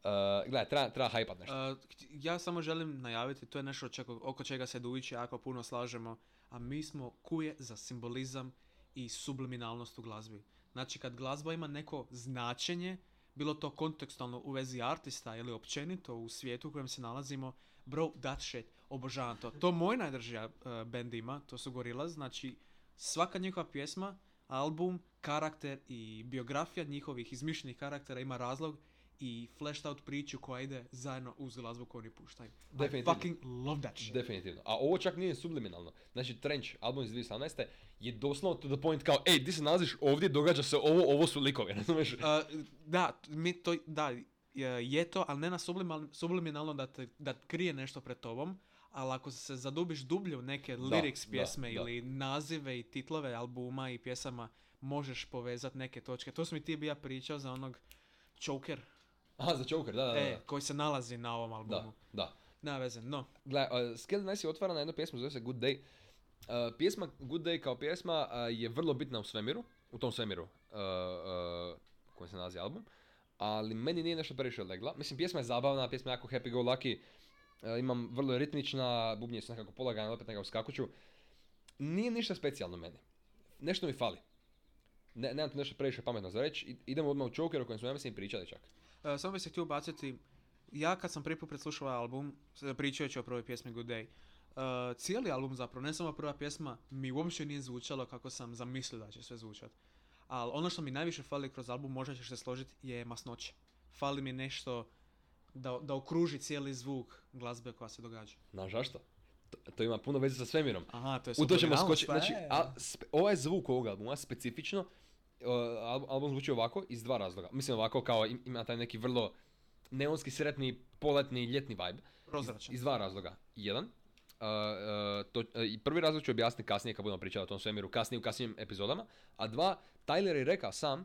Uh, gledaj, treba, treba hajpat nešto.
Uh, ja samo želim najaviti, to je nešto čeko- oko čega se Dujić jako puno slažemo, a mi smo kuje za simbolizam i subliminalnost u glazbi. Znači kad glazba ima neko značenje, bilo to kontekstualno u vezi artista ili općenito u svijetu u kojem se nalazimo, bro, that shit, obožavam to. To moj najdrži uh, band ima, to su Gorillaz, znači svaka njihova pjesma, album, karakter i biografija njihovih izmišljenih karaktera ima razlog i fleshed out priču koja ide zajedno uz glazbu koju oni puštaju. I
Definitivno.
fucking love that shit.
Definitivno. A ovo čak nije subliminalno. Znači, Trench, album iz 2018. je doslovno to the point kao, ej, di se nalaziš ovdje, događa se ovo, ovo su likovi, [laughs] razumiješ?
Uh, da, mi to, da, je- to, ali ne na sublimal- subliminalno da, te, da krije nešto pred tobom, ali ako se zadubiš dublje u neke
Da,
lyrics
da,
pjesme
da.
ili nazive i titlove albuma i pjesama, možeš povezati neke točke. To smo i ti bi ja pričao za onog Choker,
Aha, za Joker, da, da, da.
e, koji se nalazi na ovom albumu.
Da, da.
Nema veze, no.
Gle, uh, Scale Nice je otvara na jednu pjesmu, zove se Good Day. Uh, pjesma Good Day kao pjesma uh, je vrlo bitna u svemiru, u tom svemiru uh, uh, kojem se nalazi album, ali meni nije nešto previše legla. Mislim, pjesma je zabavna, pjesma je jako happy go lucky, uh, imam vrlo ritmična, bubnje su nekako polagane, opet nekako skakuću. Nije ništa specijalno meni. Nešto mi fali. Ne, nemam tu nešto previše pametno za reći. Idemo odmah u Joker o kojem smo ja mislim pričali čak.
E, samo bih se htio ubaciti, ja kad sam prvi put preslušao ovaj album, pričajući o prvoj pjesmi Good Day, e, cijeli album zapravo, ne samo prva pjesma, mi uopće nije zvučalo kako sam zamislio da će sve zvučat. Ali ono što mi najviše fali kroz album, možda ćeš se složiti, je masnoće. Fali mi nešto da, da okruži cijeli zvuk glazbe koja se događa.
Znaš zašto? To, to ima puno veze sa svemirom.
Aha, to je
U to ćemo skočiti.
pa
Znači,
je.
a, spe- ovaj zvuk ovog albuma specifično, uh, album zvuči ovako iz dva razloga. Mislim ovako kao im- ima taj neki vrlo neonski sretni poletni ljetni vibe.
Prozračan.
Iz dva razloga. Jedan, uh, uh, to, uh, i prvi razlog ću objasniti kasnije kad budemo pričali o tom svemiru, kasnije u kasnijim epizodama. A dva, Tyler je rekao sam,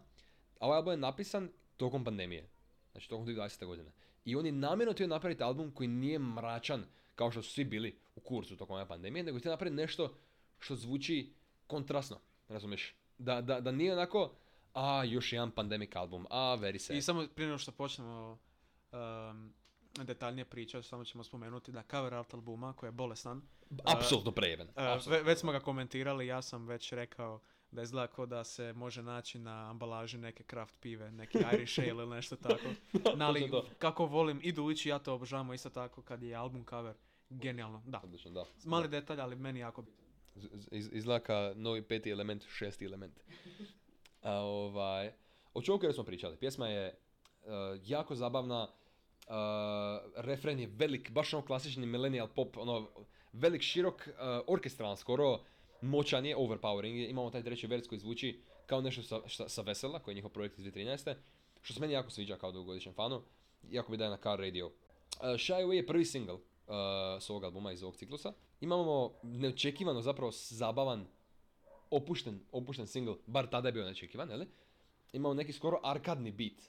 a ovaj album je napisan tokom pandemije. Znači tokom 2020. godine. I on je namjerno htio napraviti album koji nije mračan kao što su svi bili u kurcu tokom ove pandemije, nego htio napraviti nešto što zvuči kontrasno, razumiješ? Da, da, da nije onako, a još jedan pandemic album, a very sad.
I samo prije nego što počnemo um, detaljnije pričati, samo ćemo spomenuti da cover art albuma koji je bolestan,
Apsolutno prejeben.
Uh,
apsolutno.
ve- već smo ga komentirali, ja sam već rekao da izgleda kao da se može naći na ambalaži neke craft pive, neki [laughs] Irish ale ili nešto tako. [laughs] Ali kako volim i Dulić i ja to obožavamo isto tako kad je album cover. Genijalno, da.
Odlično, da.
Mali detalj, ali meni jako bitan.
Iz, izlaka novi peti element, šesti element. A ovaj, o Jokeru smo pričali. Pjesma je jako zabavna, uh, refren je velik, baš ono klasični millennial pop, ono, velik, širok, uh, orkestralan skoro, moćan je, overpowering je, imamo taj treći vers koji zvuči kao nešto sa, sa, sa Vesela, koji je njihov projekt iz 2013. Što se meni jako sviđa kao dugogodišnjem fanu, jako mi daje na car radio. Uh, Shy Away je prvi single uh, s ovog albuma iz ovog ciklusa. Imamo neočekivano zapravo zabavan, opušten, opušten single, bar tada je bio neočekivan, jel? Imamo neki skoro arkadni beat.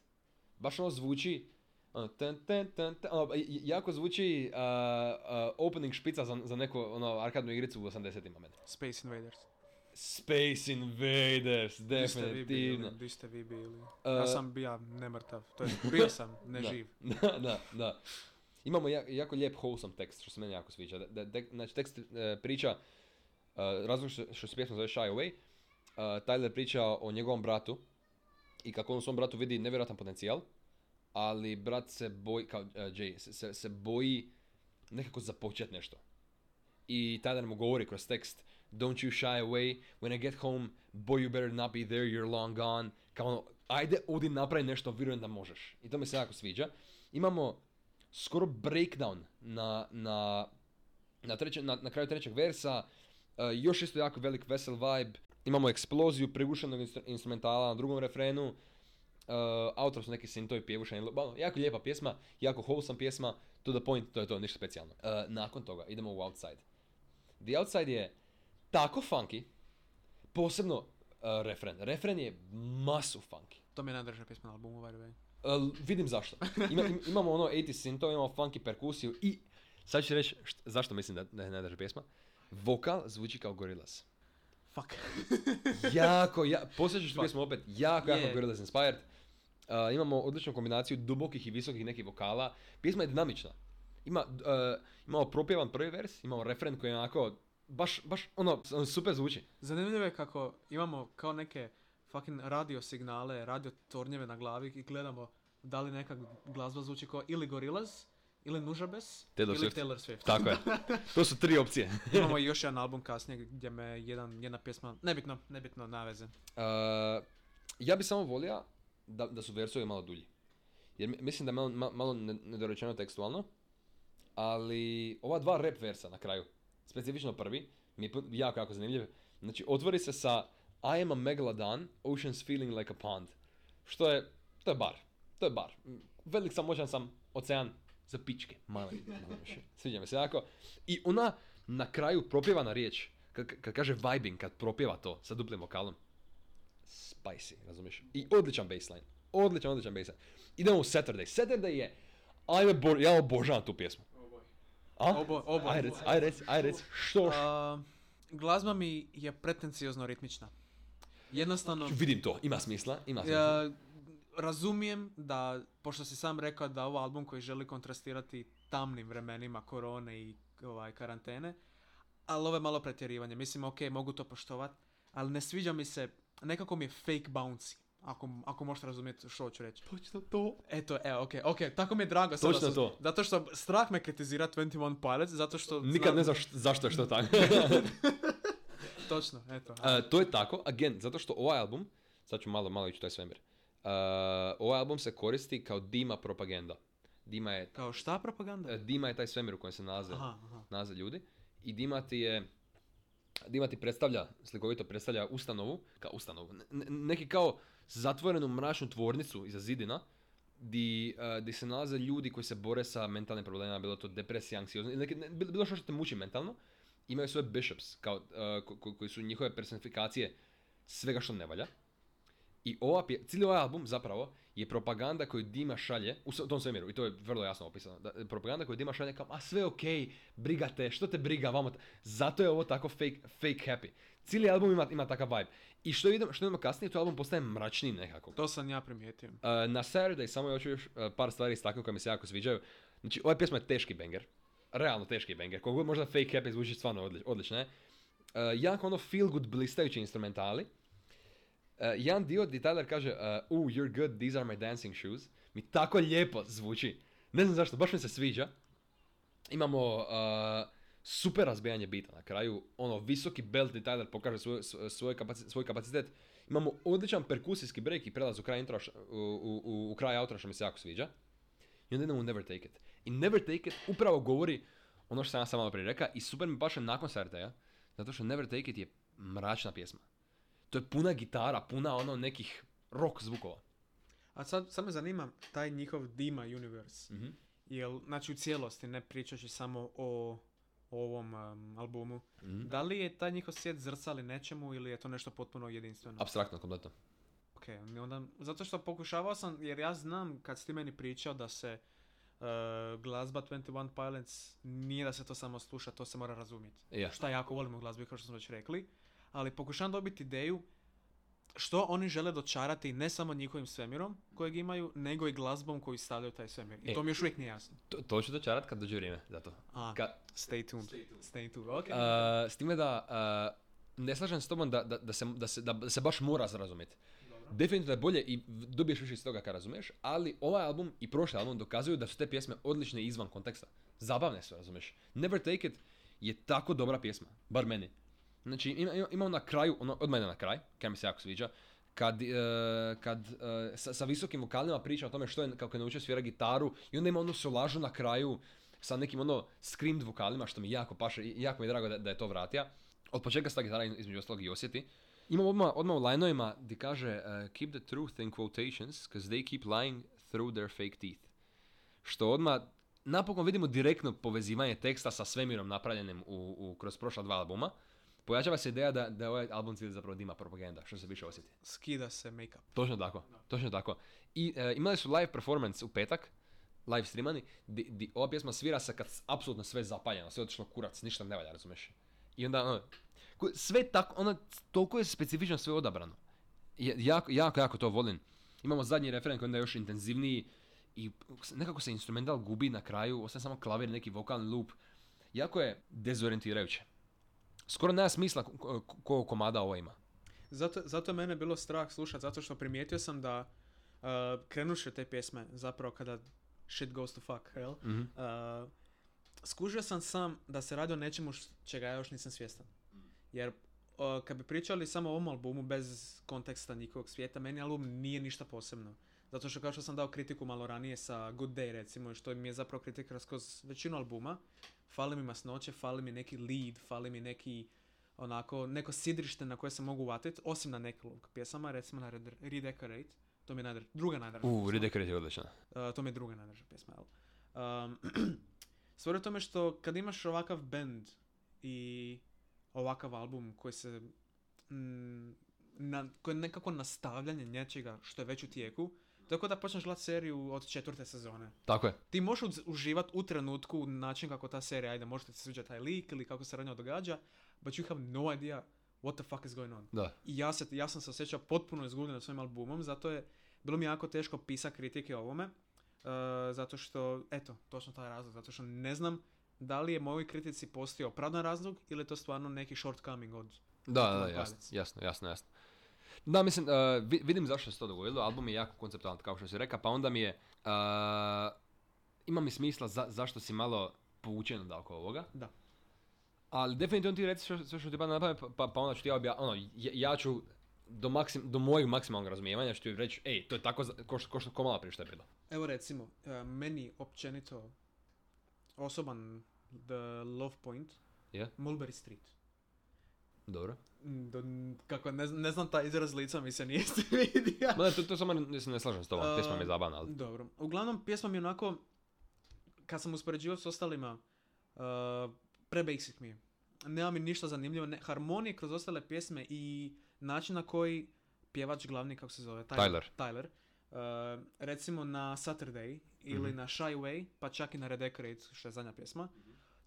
Baš ono zvuči, ono, ten, ten, ten, ten, ono, jako zvuči uh, uh, opening špica za, za neku ono, arkadnu igricu u 80-ima meni.
Space Invaders.
Space Invaders,
Di ste vi bili?
definitivno.
Di ste vi bili?
Uh,
ja sam bio nemrtav. To je, bio sam, [laughs] ne živ. [laughs]
Da, da, da. Imamo ja- jako lijep wholesome tekst, što se meni jako sviđa. Da, da- znači, tekst e, priča, uh, razlog što, što se pjesma zove Shy Away, uh, Tyler priča o njegovom bratu i kako on u svom bratu vidi nevjerojatan potencijal, ali brat se boji, kao uh, Jay, se, se, se boji nekako započet nešto. I Tyler mu govori kroz tekst, don't you shy away, when I get home, boy you better not be there, you're long gone. Kao ono, ajde, odi napravi nešto, vjerujem da možeš. I to mi se jako sviđa. Imamo skoro breakdown na, na, na, treće, na, na kraju trećeg versa, Uh, još isto jako velik vesel vibe. Imamo eksploziju prigušenog instru- instrumentala na drugom refrenu. Uh, autor su neki sintovi pjevušeni. Jako lijepa pjesma, jako wholesome pjesma. To the point, to je to, ništa specijalno. Uh, nakon toga idemo u Outside. The Outside je tako funky, posebno refren. Refren je masu funky.
To mi je najdraža pjesma na albumu, by the way.
Uh, vidim zašto. Ima, im- imamo ono 80 synthove, imamo funky perkusiju i sad ću reći št- zašto mislim da, da je najdraža pjesma. Vokal zvuči kao Gorillaz.
Fuck. [laughs]
jako, ja, posjećaš tu pjesmu opet, jako, jako
Je.
Gorillaz inspired. Uh, imamo odličnu kombinaciju dubokih i visokih nekih vokala. Pjesma je dinamična. Ima, uh, imamo propjevan prvi vers, imamo refren koji je onako, baš, baš ono, ono super zvuči.
Zanimljivo je kako imamo kao neke fucking radio signale, radio tornjeve na glavi i gledamo da li neka glazba zvuči kao ili Gorillaz, ili Nužabes,
Taylor
ili
Swift.
Taylor Swift.
Tako je. [laughs] To su tri opcije. [laughs]
Imamo i još jedan album kasnije gdje me jedan, jedna pjesma, nebitno, nebitno, naveze.
Uh, ja bi samo volio da, da su versovi malo dulji. Jer mi- mislim da je malo, ma- malo ne- nedorečeno tekstualno. Ali ova dva rap versa na kraju, specifično prvi, mi je jako, jako zanimljiv. Znači, otvori se sa I am a megalodon, ocean's feeling like a pond. Što je, to je bar. To je bar. Velik sam, moćan sam, ocean za pičke. Mali. Sviđa mi se jako. I ona na kraju propjevana riječ, kad, kad kaže vibing, kad propjeva to sa duplim vokalom, spicy, razumiješ? I odličan baseline. Odličan, odličan baseline. Idemo u Saturday. Saturday je, ajme, bo, ja obožavam tu pjesmu. A?
Obo- obo-
Aj rec, aj rec, aj rec, što?
A, glazba mi je pretenciozno ritmična. Jednostavno,
Vidim to, ima smisla, ima smisla.
ja, razumijem da, pošto si sam rekao da ovo album koji želi kontrastirati tamnim vremenima korone i ovaj, karantene, ali ovo je malo pretjerivanje. Mislim, ok, mogu to poštovat, ali ne sviđa mi se, nekako mi je fake bouncy. Ako, ako možete razumjeti što hoću reći.
Točno to.
Eto, evo, ok, ok, tako mi je drago sada
Točno
su-
to.
Zato što strah me kritizira 21 Pilots, zato što...
Nikad
znam-
ne znaš zašto je što tako. [laughs]
Točno, eto.
Uh, to je tako, again, zato što ovaj album, sad ću malo, malo ići taj svemir, uh, ovaj album se koristi kao Dima propaganda. Dima je,
Kao šta propaganda?
uh, Dima je taj svemir u kojem se nalaze,
Aha, aha.
nalaze ljudi i Dima ti je, Dima ti predstavlja, slikovito predstavlja ustanovu, kao ustanovu, ne- ne- neki kao zatvorenu mračnu tvornicu iza zidina, di, uh, di se nalaze ljudi koji se bore sa mentalnim problemima, bilo to depresija, anksioznost, bilo što što te muči mentalno, imaju svoje bishops, kao, uh, ko- ko- koji su njihove personifikacije svega što ne valja. I ova, pje- cijeli ovaj album zapravo je propaganda koju Dima šalje, u tom svemiru, i to je vrlo jasno opisano, da, propaganda koju Dima šalje kao, a sve okej, briga te, što te briga, vamo, t-" zato je ovo tako fake, fake happy. Cijeli album ima, ima takav vibe. I što idemo, što idemo kasnije, to album postaje mračniji nekako.
To sam ja primijetio.
Uh, na Saturday samo hoću još uh, par stvari istaknuti koje mi se jako sviđaju. Znači, ova pjesma je teški banger. Realno teški banger. Koliko god možda fake happy zvuči stvarno odli- odlično je. Uh, jako ono feel good blistajući instrumentali. Uh, jedan dio gdje Tyler kaže uh, Uh, you're good, these are my dancing shoes. Mi tako lijepo zvuči. Ne znam zašto, baš mi se sviđa. Imamo uh, super razbijanje bita na kraju, ono, visoki belt i Tyler pokaže svoj, svoj, kapacitet, svoj kapacitet. Imamo odličan perkusijski break i prelaz u kraj intro, u, u, u kraj outra što mi se jako sviđa. I onda idemo u Never Take It. I Never Take It upravo govori ono što sam ja sam malo prije rekao i super mi paše nakon Saturday, zato što Never Take It je mračna pjesma. To je puna gitara, puna ono nekih rock zvukova.
A sad, sad me zanima taj njihov Dima Universe.
Mhm.
Jel, znači u cijelosti, ne pričajući samo o, o ovom um, albumu.
Mhm.
Da li je taj njihov svijet zrcali nečemu ili je to nešto potpuno jedinstveno?
Abstraktno, kompletno.
Ok, onda, zato što pokušavao sam, jer ja znam kad si ti meni pričao da se uh, glazba 21 Pilots nije da se to samo sluša, to se mora razumjeti.
Ja.
Šta jako volim u glazbi, kao što smo već rekli. Ali pokušavam dobiti ideju što oni žele dočarati ne samo njihovim svemirom kojeg imaju, nego i glazbom koju stavljaju u taj svemir. I
E.
to mi još uvijek nije jasno.
To, to ću dočarat kad dođe vrijeme, zato.
A,
Ka-
stay tuned. Stay tuned, ok.
Uh, s time da uh, ne slažem s tobom da, da, da, se, da, se, da se baš mora razumjeti. Definitivno je bolje i dobiješ više iz toga kad razumiješ, ali ovaj album i prošli album dokazuju da su te pjesme odlične izvan konteksta. Zabavne su, razumiješ. Never Take It je tako dobra pjesma, bar meni. Znači, ima, ima, na kraju, ono, odmah na kraj, kaj mi se jako sviđa, kad, e, kad e, sa, sa visokim vokalima priča o tome što je, kako je naučio svira gitaru i onda ima onu solažu na kraju sa nekim ono screamed vokalima što mi jako paše i jako mi je drago da, da je to vratija. Od početka se ta gitara između ostalog i osjeti. Imamo odmah, odmah u lineovima gdje kaže uh, keep the truth in quotations because they keep lying through their fake teeth. Što odmah napokon vidimo direktno povezivanje teksta sa svemirom napravljenim u, u, kroz prošla dva albuma. Pojačava se ideja da, da ovaj album cijeli zapravo dima propaganda, što se više osjeti.
Skida se make-up.
Točno tako, točno tako. I e, imali su live performance u petak, live streamani, di, di ova pjesma svira se kad apsolutno sve zapaljeno, sve otišlo kurac, ništa ne valja, razumiješ? I onda, ono, ko- sve tako, ono, toliko je specifično sve odabrano. Ja- jako, jako, jako to volim. Imamo zadnji referen koji je onda još intenzivniji i nekako se instrumental gubi na kraju, ostaje samo klavir, neki vokalni loop. Jako je dezorientirajuće. Skoro nema smisla ko, ko- ko komada ovo ima.
Zato, zato je mene bilo strah slušat, zato što primijetio sam da uh, krenuše te pjesme, zapravo kada shit goes to fuck, jel?
Mhm.
Uh, skužio sam sam da se radi o nečemu čega ja još nisam svjestan. Jer uh, kad bi pričali samo o ovom albumu bez konteksta njihovog svijeta, meni album nije ništa posebno. Zato što kao što sam dao kritiku malo ranije sa Good Day recimo, što mi je zapravo kritika kroz većinu albuma, fali mi masnoće, fali mi neki lead, fali mi neki onako, neko sidrište na koje se mogu uvatiti, osim na nekoliko pjesama, recimo na Red- Redecorate, to mi je najdra- druga najdraža
U,
pjesma.
Redecorate je odlična.
Uh, to mi je druga najdraža pjesma, jel? Um, [clears throat] stvar je tome što kad imaš ovakav band i ovakav album koji se mm, na, koji je nekako nastavljanje nečega što je već u tijeku, tako da počneš gledati seriju od četvrte sezone.
Tako je.
Ti možeš uz- uživat u trenutku način kako ta serija ide, možda ti se sviđa taj lik ili kako se radnja događa, but you have no idea what the fuck is going on.
Da.
I ja, se, ja sam se osjećao potpuno izgubljen svojim albumom, zato je bilo mi jako teško pisati kritike o ovome, uh, zato što, eto, točno taj razlog, zato što ne znam da li je mojoj kritici postio opravdan razlog ili je to stvarno neki shortcoming od...
Da, da, da, jasno, jasno, jasno, jasno. Da, mislim, uh, vi- vidim zašto se to dogodilo, album je jako konceptualan, kao što si rekao, pa onda mi je, uh, ima mi smisla za, zašto si malo povučen od oko ovoga.
Da.
Ali definitivno ti reci sve, sve što ti pada na pamet, pa, pa onda ću ti ja obja, ono, ja, ja ću do, maksim, do mojeg maksimalnog razumijevanja ću ti reći, ej, to je tako ko, što- ko, što- ko malo prije što je bilo.
Evo recimo, uh, meni općenito osoban the love point,
Je?
Mulberry Street.
Dobro.
Mm, Do, kako, ne, znam- ne znam taj izraz lica mi se nije [laughs] svidio.
Ma ne, to, to samo ne, ne slažem s tobom, pjesma mi je zabavna, ali...
Dobro. Uglavnom, pjesma mi je onako, kad sam uspoređivao s ostalima, uh, pre-basic mi je. Nema mi ništa zanimljivo. Ne, harmonije kroz ostale pjesme i način na koji pjevač glavni, kako se zove?
Tyler.
Tyler. Uh, recimo na Saturday ili
Mhm.
na Shy Away, pa čak i na Redecorate, što je zadnja pjesma.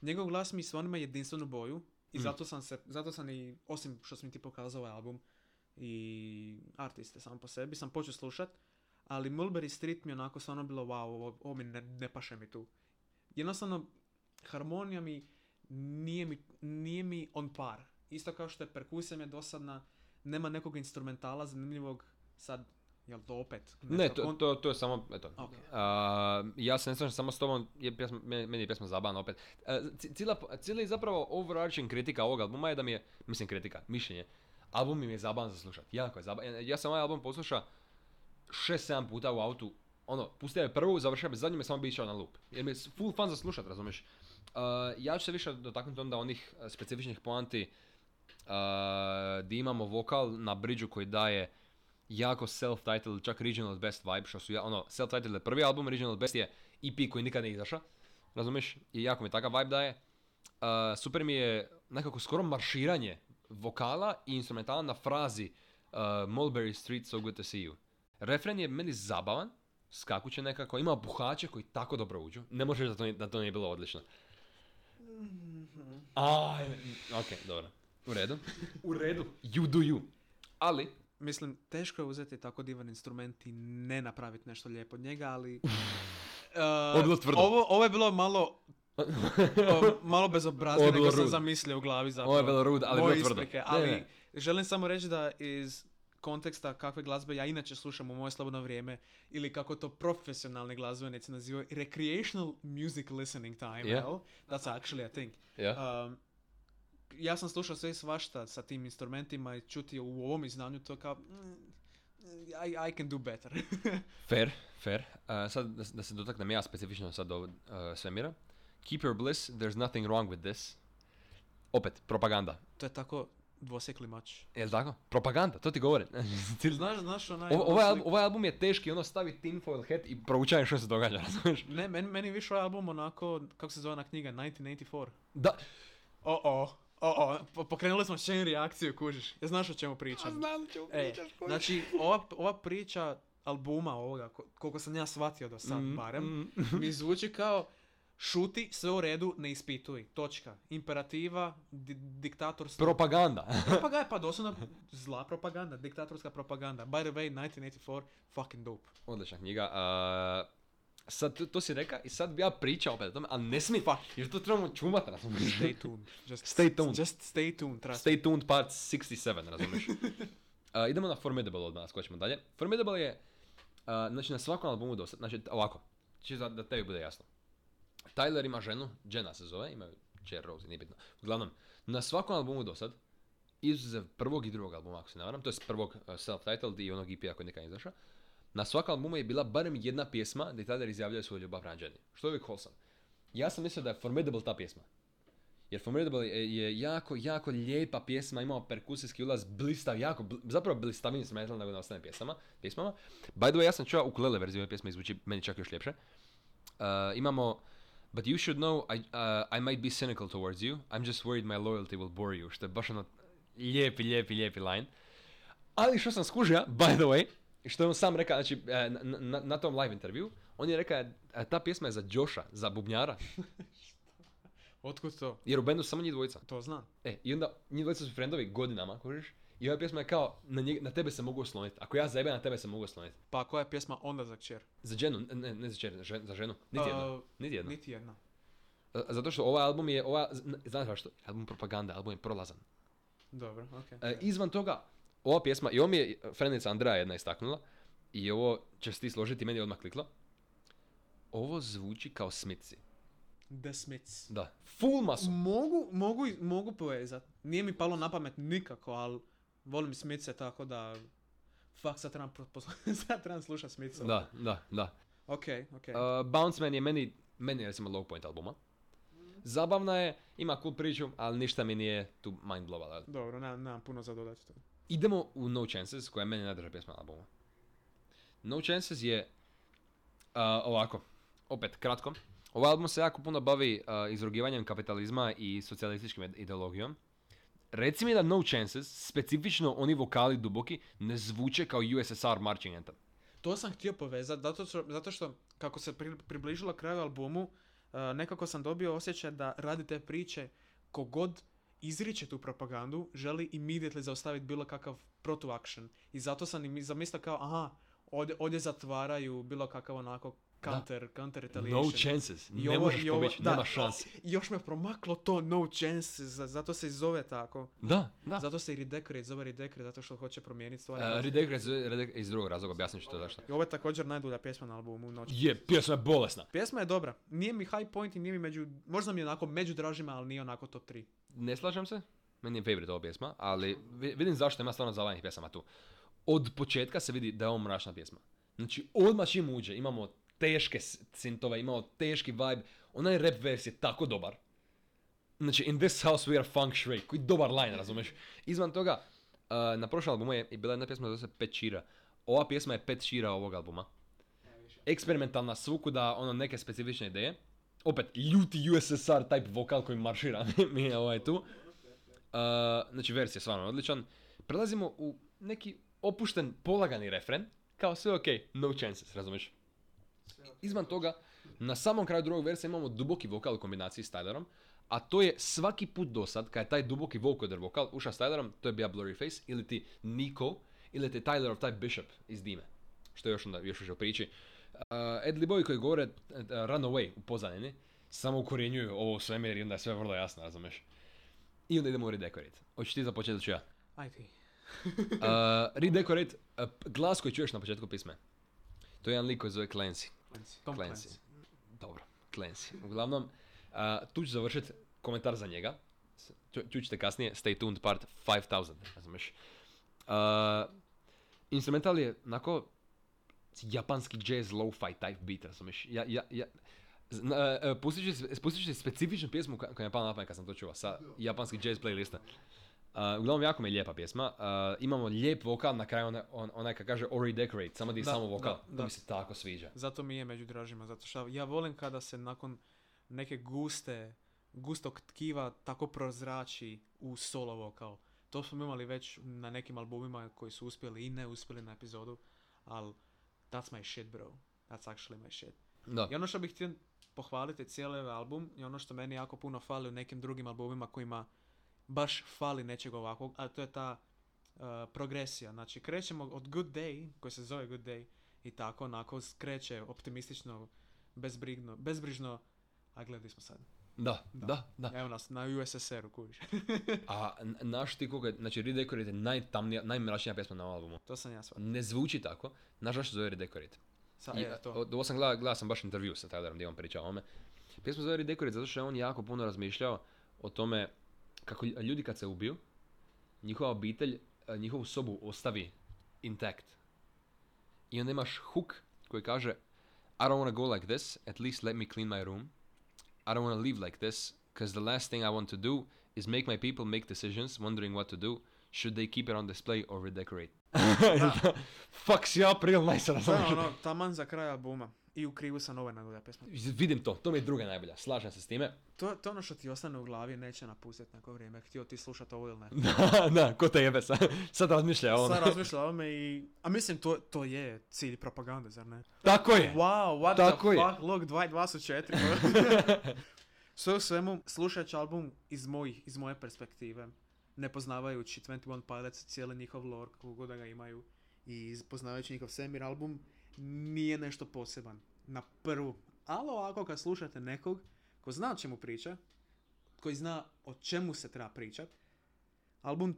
Njegov glas mi stvarno ima jedinstvenu boju i
Mhm.
zato sam se, zato sam i, osim što sam ti pokazao ovaj album i artiste sam po sebi, sam počeo slušat, ali Mulberry Street mi onako stvarno bilo wow, ovo, ovo mi ne, ne paše mi tu. Jednostavno, harmonija mi nije mi, nije mi on par. Isto kao što je perkusija mi je dosadna, nema nekog instrumentala zanimljivog, sad Jel to opet?
Ne, to,
kon-
to, to je samo, eto.
Ok.
A, ja se ne slažem samo s tobom, je pjesma, meni, je pjesma zabavna opet. A, ci- cijela, cijeli zapravo overarching kritika ovog albuma je da mi je, mislim kritika, mišljenje, album mi je zabavan za slušat, jako je zabavan. Ja sam ovaj album poslušao 6-7 puta u autu, ono, pustio je prvu, završio me samo bi išao na loop. Jer mi je full fun za slušat, razumiješ? A, ja ću se više dotaknuti onda onih a, specifičnih poanti a, di imamo vokal na bridžu koji daje jako self-titled, čak Regional Best vibe, što su ja, ono, self-titled je prvi album, Regional Best je EP koji nikad ne izašao, razumiješ? I jako mi takav vibe daje. Uh, super mi je nekako skoro marširanje vokala i instrumentala na frazi uh, Mulberry Street, so good to see you. Refren je meni zabavan, skakuće nekako, ima buhače koji tako dobro uđu. Ne možeš da to, nije- da to nije bilo odlično. Aj, ok, dobro. U redu. U redu. You do you. Ali,
Mislim, teško je uzeti tako divan instrument i ne napraviti nešto lijepo od njega, ali... [laughs]
Tvrdo.
Ovo, ovo je bilo malo... [laughs] o, malo bezobraznije
bilo
nego sam zamislio u glavi zapravo.
Ovo je bilo rude, ali
Moje
bilo tvrdo.
isprike,
Ne,
ali
ne.
želim samo reći da iz konteksta kakve glazbe ja inače slušam u moje slobodno vrijeme ili kako to profesionalni glazbenici nazivaju recreational music listening time,
Yeah.
jel? That's actually a thing.
ja.
Um, ja sam slušao sve i svašta sa tim instrumentima i čuti u ovom izdanju to kao mm, I, I can do better. [laughs]
Fair, fair. Uh, sad da, da se dotaknem ja specifično sad od uh, svemira. Keep your bliss, there's nothing wrong with this. Opet, propaganda.
to je tako dvosjekli mač.
Jel tako? Propaganda, to ti govorim. [laughs] Ti-
Znaš, znaš onaj... Onu
ovaj, album, ovaj album je teški, ono stavi tinfoil hat i proučajem što se događa, [laughs] razumiješ?
Ne, meni, meni više ovaj album onako, kako se zove ona knjiga, 1984.
Da,
O, o, o, o, po- pokrenuli smo chain reakciju, kužiš. Ja znaš o čemu pričam.
znam ću
E, znači, ova, ova priča albuma ovoga, ko- koliko sam ja shvatio do sad
Mm,
barem,
mm.
mi zvuči kao šuti, sve u redu, ne ispituj. Točka. Imperativa, di- diktatorstvo.
Propaganda. [laughs]
propaganda, pa doslovno zla propaganda, diktatorska propaganda. By the way, 1984, fucking dope.
Odlična knjiga. Uh, sad, to, to si reka i sad bi ja pričao opet o tome, ali ne smijem,
Fuck.
jer to trebamo čumat, razumiješ?
Stay tuned. Just,
Stay tuned.
Just stay tuned, trust.
Stay tuned part 67, razumiješ? [laughs] Uh, idemo na Formidable odmah, skočimo dalje. Formidable je, uh, znači na svakom albumu do sad, znači ovako, čisto da, da tebi bude jasno. Tyler ima ženu, Jenna se zove, imaju Jer Rose, nije bitno. Uglavnom, na svakom albumu do sad, izuzev prvog i drugog albuma, ako se ne varam, to je prvog uh, self-titled i onog EP-a koji nikad izašao, na svakom albumu je bila barem jedna pjesma gdje Tyler izjavljuje svoju ljubav Jenny. Što je uvijek wholesome. Ja sam mislio da je Formidable ta pjesma. Jer Formidable je, jako, jako lijepa pjesma, imao perkusijski ulaz, blistav, jako, bl- zapravo blistavim instrumental nego na ostalim pjesama, pjesmama. By the way, ja sam čuo ukulele verziju ove pjesme i zvuči meni čak još ljepše. Uh, imamo But you should know I, uh, I might be cynical towards you. I'm just worried my loyalty will bore you. Što je baš ono lijepi, lijepi, lijepi line. Ali što sam skužio, by the way, što je on sam rekao, znači, e, na, na, na tom live intervju, on je rekao, e, ta pjesma je za Josha, za bubnjara, [laughs]
Otkud to?
jer u bendu samo njih dvojica.
To znam.
E, i onda njih dvojica su friendovi godinama, kužiš? I ova pjesma je kao, na, njeg- na tebe se mogu osloniti. Ako ja zajebem, na tebe se mogu osloniti.
Pa koja je pjesma onda za kćer?
Za ženu, ne, ne, za, čer, za žen- za ženu, niti.
Uh,
Niti jedno.
Niti jedna.
E, Zato što ovaj album je, ova, zna- znaš zašto? Album propaganda, album je prolazan.
Dobro, okej.
E, izvan toga, ova pjesma, i ovo mi je frenica Andreja jedna istaknula, i ovo će se ti složiti, meni je odmah kliklo. Ovo zvuči kao Smithsi.
The Smiths.
Da. Full masu.
Mogu, mogu, mogu povezat. Nije mi palo na pamet nikako, ali volim Smitse tako da... Fuck, sad trebam, [laughs] sad trebam slušat Smitsa.
Da, da, da.
Ok, ok.
Uh, Bounce Man je meni, meni je recimo low point albuma. Zabavna je, ima cool priču, ali ništa mi nije tu mind blovala.
Dobro, nemam, nemam puno za dodati to.
Idemo u No Chances, koja je meni najdraža pjesma na albumu. No Chances je uh, ovako, opet kratko. Ovaj album se jako puno bavi uh, izrugivanjem kapitalizma i socijalističkim ide- ideologijom. Reci mi da No Chances, specifično oni vokali duboki, ne zvuče kao USSR marching anthem.
To sam htio povezati, zato što, zato što kako se pri, približilo kraju albumu, uh, nekako sam dobio osjećaj da radi te priče kogod izriče tu propagandu, želi immediately zaustaviti bilo kakav protu-action. I zato sam im zamislio kao, aha, ovdje, ovdje zatvaraju bilo kakav onako counter, counter retaliation.
No chances.
I
Ne
ovo-
možeš
i ovo-
pobjeći,
da.
nema šanse.
Još me promaklo to no chances, za- zato se i zove tako.
Da, da.
Zato se i Redecorate zove Redecorate, zato što hoće promijeniti stvari.
Uh, zove Redecorate iz drugog razloga, objasnit ću to zašto.
I ovo je također najdulja pjesma na albumu Noć.
Je, pjesma je bolesna.
Pjesma je dobra. Nije mi high point i nije mi među... Možda mi je onako među dražima, ali nije onako top 3.
Ne slažem se, meni je favorite ova pjesma, ali vi- vidim zašto ima stvarno zavajanih pjesama tu. Od početka se vidi da je ovo mračna pjesma. Znači, odmah čim uđe, imamo teške sintove, imamo teški vibe, onaj rap vers je tako dobar. Znači, in this house we are funk shrek, koji dobar line, razumeš? Izvan toga, uh, na prošlom albumu je bila jedna pjesma zove se Pet Šira. Ova pjesma je pet šira ovog albuma. Eksperimentalna svukuda, ono neke specifične ideje. Opet, ljuti USSR type vokal koji maršira [laughs] mi je ovaj tu. Uh, znači, vers je stvarno odličan. Prelazimo u neki opušten, polagani refren. Kao sve ok, no chances, razumiješ? Izvan toga, na samom kraju drugog versa imamo duboki vokal u kombinaciji s Tylerom, a to je svaki put do sad, kad je taj duboki vocoder vokal ušao s Tylerom, to je bio Blurryface, ili ti Nico, ili ti Tylerov taj Bishop iz Dime. Što je još onda, još više u priči. Uh, Ed Boy koji govore uh, Run Away u pozadini, samo ukorjenjuju ovo svemir i onda je sve vrlo jasno, razumeš? I onda idemo u Redecorate. Hoćeš ti započeti ću ja?
Aj ti.
Uh, redecorate, uh, glas koji čuješ na početku pisme. To je jedan lik koji zove Clancy.
Tom
Clancy.
Clancy.
Dobro, Clancy. Uglavnom, uh, tu ću završiti komentar za njega. Čućete kasnije, stay tuned part 5000, razumiješ. Uh, instrumental je onako japanski jazz lo-fi type beat, razumiješ. Ja, ja, ja, uh, uh, pustit ću, si specifičnu pjesmu koja koja mi je pala na pamet kad sam to čuo sa japanski jazz playlista. Uh, uglavnom, jako mi je lijepa pjesma. Uh, imamo lijep vokal, na kraju onaj, on, onaj kad kaže Ori Decorate, samo di je
Da,
samo vokal.
da,
To
da.
mi se tako sviđa.
Zato mi je među dražima, zato što ja volim kada se nakon neke guste, gustog tkiva tako prozrači u solo vokal. To smo imali već na nekim albumima koji su uspjeli i ne uspjeli na epizodu, ali that's my shit bro. That's actually my shit.
Da.
I ono što bih htio pohvaliti cijeli ovaj album i ono što meni jako puno fali u nekim drugim albumima kojima baš fali nečeg ovakvog, a to je ta uh, progresija. Znači krećemo od Good Day, koji se zove Good Day, i tako onako skreće optimistično, bezbrigno, bezbrižno, a gledali smo sad.
Da, da, da.
Evo nas na USSR-u, kuviš. [laughs]
A naš ti koga, znači Redecorate je najtamnija, najmračnija pjesma na albumu.
to sam ja shvatio.
Ne zvuči tako, nažalost se zove Redecorate.
Sa,
I,
e, to.
o- Ovo sam gledao, gledao sam baš intervju sa Tylerom gdje on priča o ovome. Pjesma zove Redecorate zato što je on jako puno razmišljao o tome kako lj- ljudi kad se ubiju, njihova obitelj e, njihovu sobu ostavi intact. I onda imaš hook koji kaže I don't wanna go like this, at least let me clean my room. I don't wanna leave like this, because the last thing I want to do is make my people make decisions, wondering what to do. Should they keep it on display or redecorate? Fucks you up real nice,
To je
razumiješ?
ono, taman za kraj albuma. I u krivu sam ove najbolja pjesma.
Vidim to, to mi je druga najbolja, slažem se s time. [laughs]
To, to je ono što ti ostane u glavi, neće napustiti neko vrijeme. Htio ti slušati ovo ili ne. [laughs]
da, da, ko te jebe sad, sad razmišlja o ono.
Sad razmišlja o ovome i... A mislim, to, to je cilj propagande, zar ne?
Tako je.
Wow, what
Tako
the
je.
fuck, 2 2 su 4. [laughs] Sve u svemu, slušajući album iz, mojih, iz moje perspektive, ne poznavajući 21 Pilots, cijeli njihov lore, kako god da ga imaju, i poznavajući njihov semir album, nije nešto poseban. Na prvu. Ali ovako kad slušate nekog ko zna o čemu priča, koji zna o čemu se treba pričat, album uh,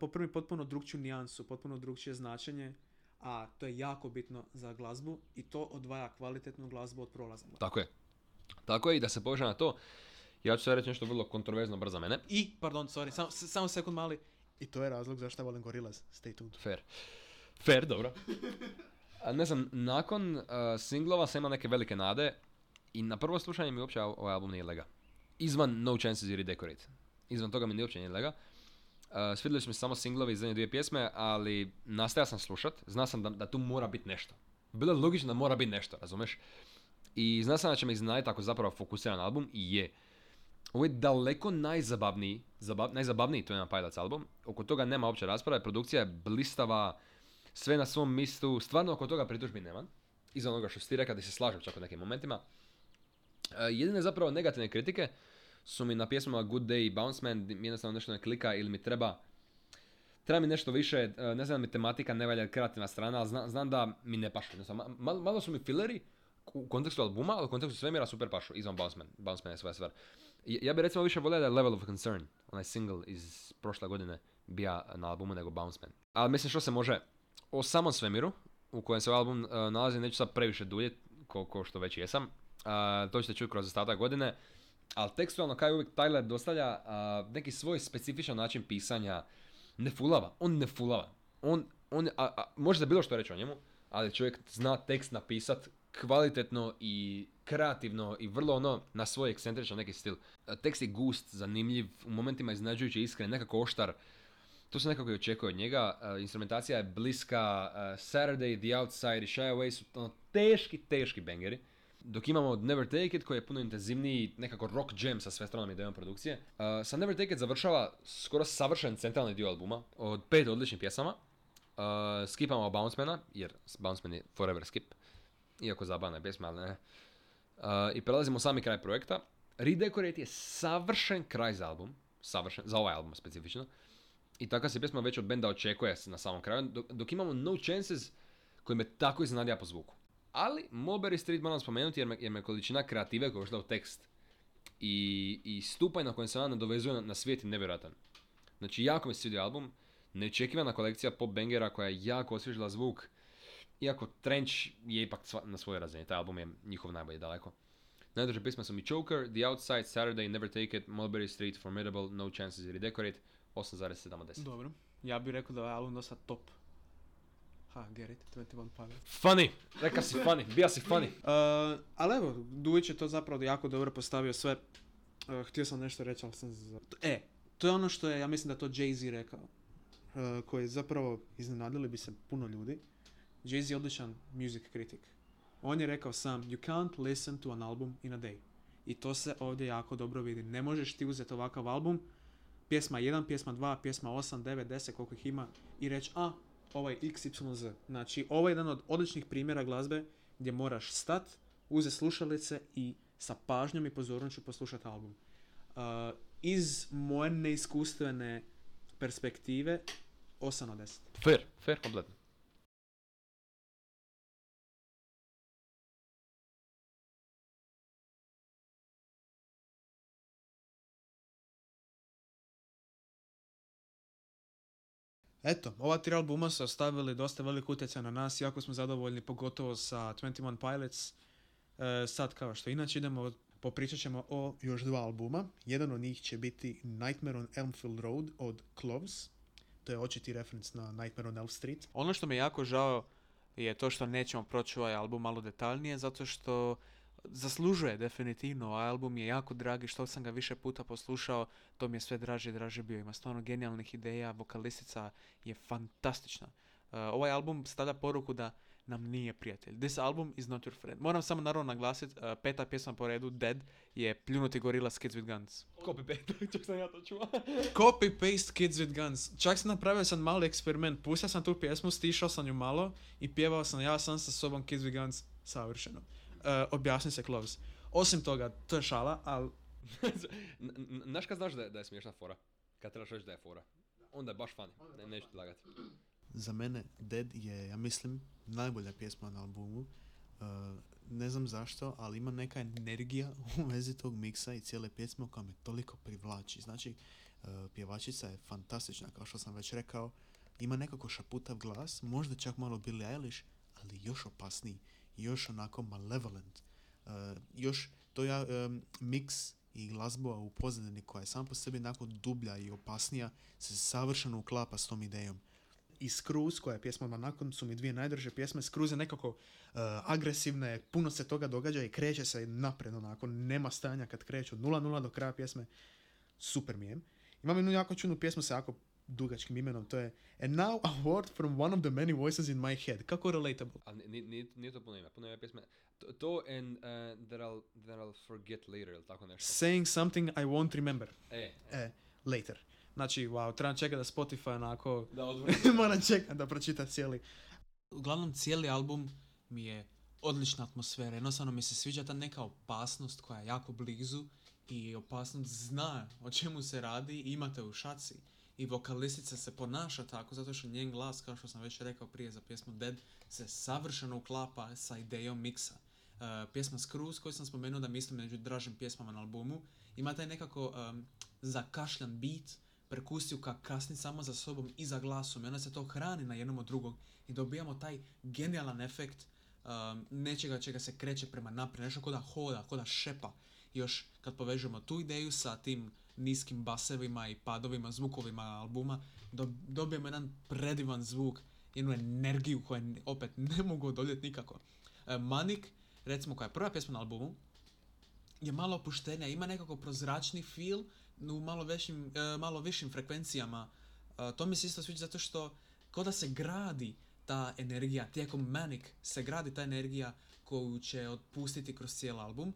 poprvi potpuno drugčiju nijansu, potpuno drugčije značenje, a to je jako bitno za glazbu i to odvaja kvalitetnu glazbu od prolazne glazbe.
Tako je. Tako je i da se poveže na to, ja ću sad reći nešto vrlo kontroverzno brzo mene.
I, pardon, sorry, samo, s- samo sekund mali,
I to je razlog zašto volim Gorillaz. Stay tuned.
Fair. Fair, dobro. Ne znam, nakon uh, singlova sam imao neke velike nade i na prvo slušanje mi uopće ovaj album nije lega. Izvan No Chances i Redecorate. Izvan toga mi nije uopće nije lega. Uh, svidjeli su samo singlovi iz zadnje dvije pjesme, ali nastaja sam slušat. Zna sam da, da tu mora biti nešto. Bilo je logično da mora biti nešto, razumeš? I zna sam da će me iznenaditi ako zapravo fokusiran album i je. Ovo je daleko najzabavniji, zabav, najzabavniji to je na Pilots album. Oko toga nema uopće rasprave, produkcija je blistava, sve na svom mistu, stvarno oko toga pritužbi nema. Iza onoga što si rekao da se slažem čak u nekim momentima. E, jedine zapravo negativne kritike su mi na pjesmama Good Day i Bounce Man, jednostavno nešto ne klika ili mi treba treba mi nešto više, e, ne znam mi tematika ne valja kreativna strana, ali zna- znam da mi ne pašu. Malo, malo su mi fileri, u kontekstu albuma, ali u kontekstu svemira super pašu, izvan Bounce Man. Bounce Man je svoja stvar. Ja bi recimo više volio da je Level of Concern, onaj single iz prošle godine, bija na albumu nego Bounce Man. Ali mislim što se može o samom svemiru, u kojem se ovaj album uh, nalazi, neću sad previše duljeti, ko, što već jesam. Uh, to ćete čuti kroz ostatak godine. Ali tekstualno, kao i uvijek, Tyler dostavlja uh, neki svoj specifičan način pisanja. Ne fulava, on ne fulava. On, on, a, a, može se bilo što reći o njemu, ali čovjek zna tekst napisat kvalitetno i kreativno i vrlo ono na svoj ekscentričan neki stil. Tekst je gust, zanimljiv, u momentima iznenađujući iskren, nekako oštar. To se nekako i očekuje od njega. E, instrumentacija je bliska. e, Saturday, The Outside i Shy Away su ono teški, teški bangeri. Dok imamo Never Take It koji je puno intenzivniji, nekako rock jam sa sve stranom idejom produkcije. E, sa Never Take It završava skoro savršen centralni dio albuma od pet odličnih pjesama. Uh, skipamo Bouncemana, jer Bounceman je forever skip. Iako zabavna je pjesma, ali ne. Uh, I prelazimo sami kraj projekta. Redecorate je savršen kraj za album. Savršen, za ovaj album specifično. I takva se pjesma već od benda očekuje na samom kraju. Dok, dok imamo No Chances koji me tako iznenadija po zvuku. Ali Mulberry Street moram spomenuti jer me, jer me količina kreative koja je ušla u tekst i, i stupanj na kojem se ona nadovezuje na, na svijet je nevjerojatan. Znači jako mi se svidio album. Neočekivana kolekcija pop bangera koja je jako osvježila zvuk. Iako Trench je ipak na svojoj razini. Taj album je njihov najbolji daleko. Najduže pisma su mi Choker, The Outside, Saturday, Never Take It, Mulberry Street, Formidable, No Chances i Redecorate. 8,7 od 10.
Dobro. Ja bih rekao da je album dosta top. Ha, get it, 21 Pilots.
Funny! Reka si funny, bija si funny. [laughs]
Uh, ali evo, Dujić je to zapravo jako dobro postavio sve. Uh, htio sam nešto reći, ali sam... za- E, to je ono što je, ja mislim da to Jay-Z rekao. Uh, koji zapravo iznenadili bi se puno ljudi. Jay-Z je odličan music critic. On je rekao sam, you can't listen to an album in a day. I to se ovdje jako dobro vidi. Ne možeš ti uzeti ovakav album, pjesma 1, pjesma 2, pjesma 8, 9, 10, koliko ih ima, i reći, a, ovaj XYZ. Znači, ovo je jedan od odličnih primjera glazbe gdje moraš stat, uzeti slušalice i sa pažnjom i pozornošću poslušati album. Uh, iz moje neiskustvene perspektive, 8 od 10.
Fair, fair, kompletno.
Eto, ova tri albuma su ostavili dosta velik utjecaj na nas, jako smo zadovoljni, pogotovo sa 21 Pilots. E, sad, kao što inače idemo, popričat ćemo o
Još dva albuma. Jedan od njih će biti Nightmare on Elmfield Road od Cloves. To je očiti referenc na Nightmare on Elm Street.
Ono što mi je jako žao je to što nećemo proći ovaj album malo detaljnije, zato što zaslužuje definitivno. Ovaj album je jako dragi, što sam ga više puta poslušao, to mi je sve draže i draže bio. Ima stvarno genijalnih ideja, vokalistica je fantastična. Uh, ovaj album stavlja poruku da nam nije prijatelj. This album is not your friend. Moram samo naravno naglasiti, uh, peta pjesma po redu, Dead, je pljunuti gorila s Kids with Guns.
Copy paste, [laughs] čak sam ja to čuo. [laughs]
Copy paste Kids with Guns. Čak sam napravio sam mali eksperiment. Pustio sam tu pjesmu, stišao sam ju malo i pjevao sam ja sam sa sobom Kids with Guns savršeno. Uh, objasni se Cloves. Osim toga, to je šala, ali [laughs]
Znaš kad znaš da je, da je smiješna fora? Kad trebaš reći da je fora. Onda je baš funny, ne, neću ti lagati.
Za mene Dead je, ja mislim, najbolja pjesma na albumu. Uh, ne znam zašto, ali ima neka energija [laughs] u vezi tog miksa i cijele pjesme koja me toliko privlači. Znači, uh, pjevačica je fantastična, kao što sam već rekao. Ima nekako šaputav glas, možda čak malo Billie Eilish, ali još opasniji, još onako malevolent. Uh, još to ja, um, miks i glazba u pozadini koja je sam po sebi onako dublja i opasnija se savršeno uklapa s tom idejom i Screws, koja je pjesma odmah nakon, su mi dvije najdrže pjesme. Screws je nekako uh, agresivna, je, puno se toga događa i kreće se napred, onako, nema stanja kad kreće od 0-0 do kraja pjesme. Super mi je. Imam jednu jako čudnu pjesmu sa jako dugačkim imenom, to je And now a word from one of the many voices in my head. Kako relatable.
Ni- nije to puno ime, puno ime pjesme. To, to and uh, that, I'll, that I'll forget later, ili tako nešto.
saying something I won't remember.
E,
E, later.
Znači, wow, trebam čekati da Spotify onako...
da. [laughs]
Moram čekati da pročita cijeli.
Uglavnom, cijeli album mi je odlična atmosfera. Jednostavno mi se sviđa ta neka opasnost koja je jako blizu i opasnost zna o čemu se radi i imate u šaci. I vokalistica se ponaša tako zato što njen glas, kao što sam već rekao prije za pjesmu Dead, se savršeno uklapa sa idejom miksa. pjesma Screws koju sam spomenuo da mislim među dražim pjesmama na albumu. Ima taj nekako um, zakašljan beat, perkusiju ka kasni samo za sobom i za glasom i onda se to hrani na jednom od drugog i dobijamo taj genijalan efekt um, nečega čega se kreće prema naprijed, nešto ko da hoda, ko da šepa. Još kad povežemo tu ideju sa tim niskim basevima i padovima, zvukovima albuma, do, dobijemo jedan predivan zvuk, jednu energiju koju opet ne mogu odoljeti nikako. E, Manik, recimo koja je prva pjesma na albumu, je malo opuštenija, ima nekako prozračni feel u malo, većim, e, malo višim frekvencijama. E, to mi se isto sviđa zato što kao da se gradi ta energija, tijekom Manic se gradi ta energija koju će otpustiti kroz cijeli album.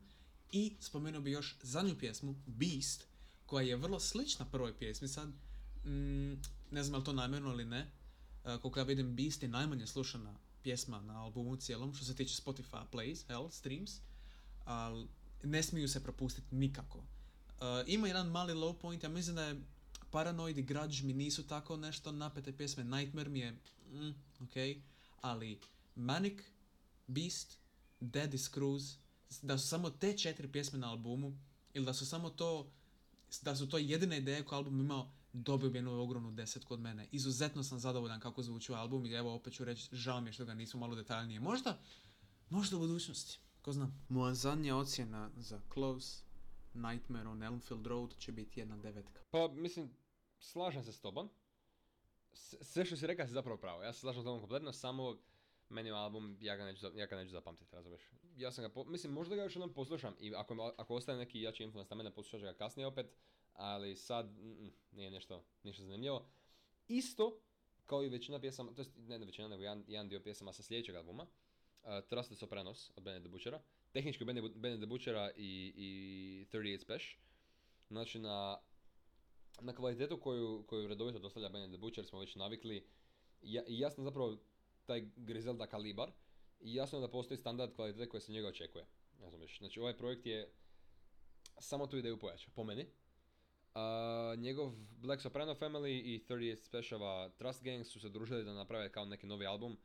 I spomenuo bi još zadnju pjesmu, Beast, koja je vrlo slična prvoj pjesmi sad. Mm, ne znam je li to namjerno ili ne. Uh, koliko ja vidim, Beast je najmanje slušana pjesma na albumu cijelom, što se tiče Spotify plays, hell, streams. Ali ne smiju se propustiti nikako. Uh, ima jedan mali low point, ja mislim da je Paranoid i Grudge mi nisu tako nešto napete pjesme. Nightmare mi je, mm, ok, ali Manic, Beast, Dead is Cruise, da su samo te četiri pjesme na albumu, ili da su samo to, da su to jedine ideje koje album imao, dobio bi jednu ogromnu deset kod mene. Izuzetno sam zadovoljan kako zvuči album i evo opet ću reći, žao mi je što ga nisu malo detaljnije. Možda, možda u budućnosti, ko zna. Moja zadnja ocjena za Close, Nightmare on Elmfield Road će biti jedna devetka.
Pa, mislim, slažem se s tobom. S- Sve što si rekao si zapravo pravo. Ja se slažem s tobom kompletno, samo meni album, ja ga neću, ja ga neću zapamtiti, razumiješ. Ja sam ga, po- mislim, možda ga još jednom poslušam i ako, ako ostane neki jači influence na mene, poslušat ga kasnije opet, ali sad mm, nije nešto, ništa zanimljivo. Isto kao i većina pjesama, to jest ne ne većina, nego jedan, jedan dio pjesama sa sljedećeg albuma, uh, Trust the Sopranos od Benny the Butchera, tehnički Bu- Benny the Butchera i, i 38 Special. Znači na, na kvalitetu koju, koju redovito dostavlja Benny the Butcher smo već navikli ja, i jasno zapravo taj Griselda kalibar i jasno da postoji standard kvalitete koji se njega očekuje. Razumiješ? Znači ovaj projekt je samo tu ideju pojača, po meni. A, njegov Black Soprano Family i 38 Specialova Trust Gang su se družili da naprave kao neki novi album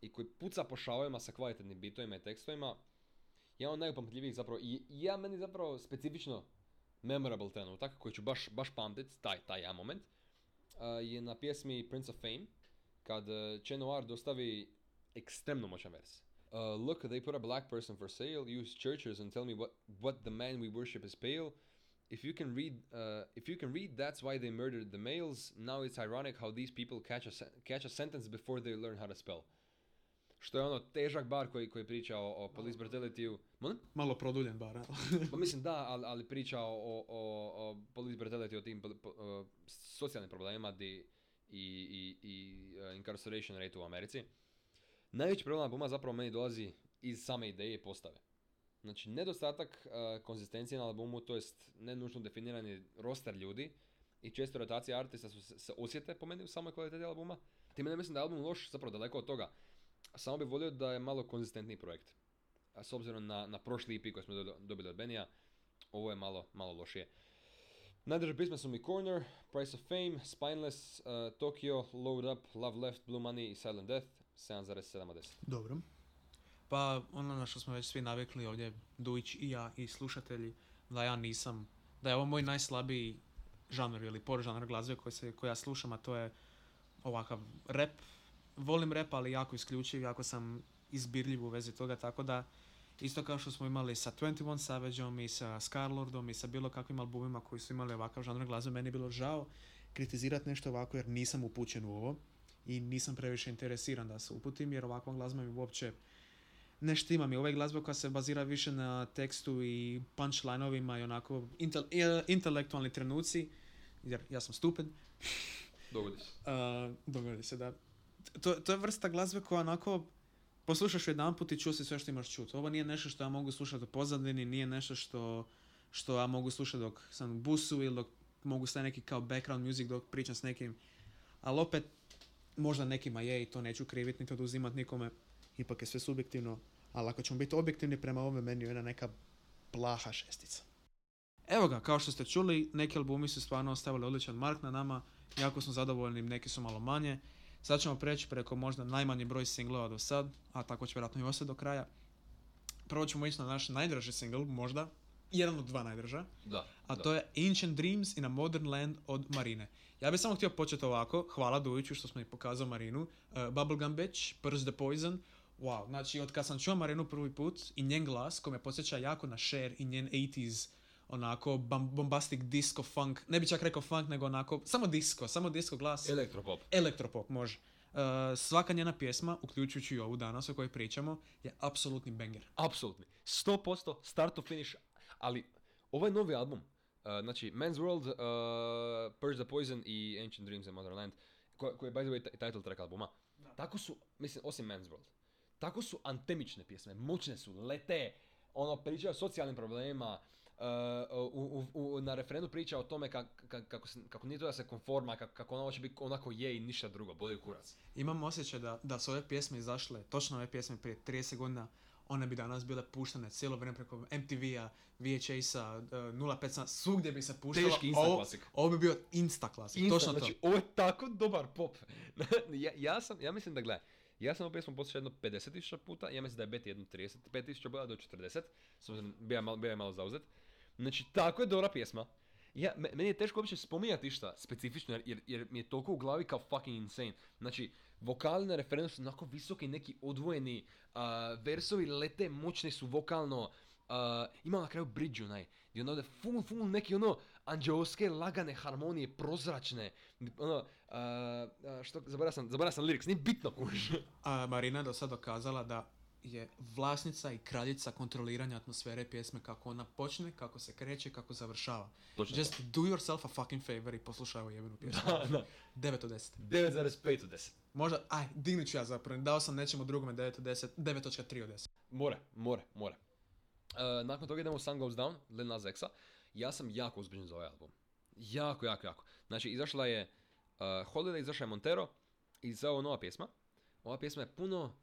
i koji puca po sa kvalitetnim bitovima i tekstovima. Jedan od najupamtljivijih zapravo i ja meni zapravo specifično memorable trenutak koji ću baš, baš pamtit, taj, taj jedan moment, a, je na pjesmi Prince of Fame, kad uh, Che Noir dostavi ekstremno moćan vers. Uh, look, they put a black person for sale, use churches and tell me what, what the man we worship is pale. If you can read, uh, if you can read, that's why they murdered the males. Now it's ironic how these people catch a, catch a sentence before they learn how to spell. Što je ono težak bar koji, koji priča o, o police brutality?
Malo produljen bar. [laughs]
Pa mislim da, ali, ali priča o, o, o, police brutality, o tim pol- po- o, socijalnim problemima di, i, i, i uh, incarceration rate u Americi. Najveći problem albuma zapravo meni dolazi iz same ideje i postave. Znači, nedostatak uh, konzistencije na albumu, to jest ne nužno definirani roster ljudi i često rotacija artista su se, se osjete po meni u samoj kvaliteti albuma. Time ne mislim da je album loš, zapravo daleko od toga. Samo bih volio da je malo konzistentniji projekt. A s obzirom na, na prošli EP koji smo do- dobili od Benija, ovo je malo, malo lošije. Najdrže pisme su mi Corner, Price of Fame, Spineless, uh, Tokyo, Load Up, Love Left, Blue Money i Silent Death, 7,7 od 10.
Dobro.
Pa ono na što smo već svi navikli ovdje, Dujić i ja i slušatelji, da ja nisam, da je ovo moj najslabiji žanr ili podžanr glazbe koji, se, koji ja slušam, a to je ovakav rap. Volim rap, ali jako isključiv, jako sam izbirljiv u vezi toga, tako da isto kao što smo imali sa 21 Savageom i sa Scarlordom i sa bilo kakvim albumima koji su imali ovakav žanr glazbe, meni je bilo žao kritizirat nešto ovako jer nisam upućen u ovo i nisam previše interesiran da se uputim jer ovakva glazba mi uopće ne štima mi. Ovo je glazba koja se bazira više na tekstu i punchline-ovima i onako e, intelektualni trenuci, jer ja sam stupid.
Dogodi se. [laughs]
Uh, dogodi se, da. To, to je vrsta glazbe koja onako poslušaš jedanput i čuo si sve što imaš čuti. Ovo nije nešto što ja mogu slušati u pozadini, nije nešto što, što ja mogu slušati dok sam u busu ili dok mogu staviti neki kao background music dok pričam s nekim. Ali opet, možda nekima je i to neću kriviti niti oduzimat nikome. Ipak je sve subjektivno. Ali ako ćemo biti objektivni prema ovome meni je jedna neka plaha šestica. Evo ga, kao što ste čuli, neki albumi su stvarno ostavili odličan mark na nama. Jako smo zadovoljni, neki su malo manje. Sad ćemo preći preko možda najmanji broj singlova do sad, a tako će vjerojatno i ostati do kraja. prvo ćemo ići na naš najdraži single, možda, jedan od dva najdraža,
Da.
a
da.
to je Ancient Dreams in a Modern Land od Marine. Ja bih samo htio početi ovako, hvala Dujiću što smo mi pokazao Marinu. Uh, Bubblegum Bitch, Purse the Poison, wow, znači od kad sam čuo Marinu prvi put i njen glas koji me podsjeća jako na Cher i njen 80s onako bombastic disco funk, ne bi čak rekao funk nego onako, samo disco, samo disco glas.
Elektropop.
Elektropop, može. Uh, svaka njena pjesma, uključujući i ovu danas o kojoj pričamo, je apsolutni banger.
Apsolutni. 100% start to finish. Ali ovaj novi album, uh, znači Man's World, uh, Purge the Poison i Ancient Dreams and Motherland, ko- koji je by the way ti- title track albuma, tako su, mislim, osim Man's World, tako su antemične pjesme, moćne su, lete, ono, pričaju o socijalnim problemima, u, u, u- na referendu priča o tome kak- kak- kako, se- kako nije to da se konforma, kak- kako ona hoće biti onako je i ništa drugo, boli u kurac.
Imam osjećaj da, da su ove pjesme izašle, točno ove pjesme prije 30 godina, one bi danas bile puštane cijelo vrijeme preko MTV-a, VHS-a, uh, 05, svugdje bi se puštalo.
Teški insta
Ovo-
klasik.
Ovo bi bio insta klasik,
Insta,
točno
znači,
to.
ovo je tako dobar pop. [laughs] ja, ja, sam, ja mislim da gledaj, ja sam ovu pjesmu poslušao jedno 50.000 puta, ja mislim da je Betty jedno 35.000 puta do 40, s obzirom bio je malo, bio je malo zauzet. Znači, tako je dobra pjesma. Ja, me- meni je teško uopće spominjati išta specifično jer, jer, mi je toliko u glavi kao fucking insane. Znači, vokali na referendu su onako visoki, neki odvojeni, a, versovi lete, moćni su vokalno, a, ima na kraju bridge onaj, gdje ono full, full neki ono anđeoske lagane harmonije, prozračne, ono, a, što, zaboravio sam, zaboravio sam lyrics, nije bitno kuž.
A Marina je do sad dokazala da je vlasnica i kraljica kontroliranja atmosfere pjesme kako ona počne, kako se kreće, kako završava.
Točno
Just do yourself a fucking favor i poslušaj ovu jebenu pjesmu.
Da, da.
9 od 10.
9,5 od 10.
Možda, aj, dignut ću ja zapravo, dao sam nečemu drugome 9 od 10, 9.3 od 10.
More, more, more. E, nakon toga idemo Sun Goes Down, Lil Nas X-a. Ja sam jako uzbuđen za ovaj album. Jako, jako, jako. Znači, izašla je uh, Holiday, izašla je Montero i za ovo nova pjesma. Ova pjesma je puno,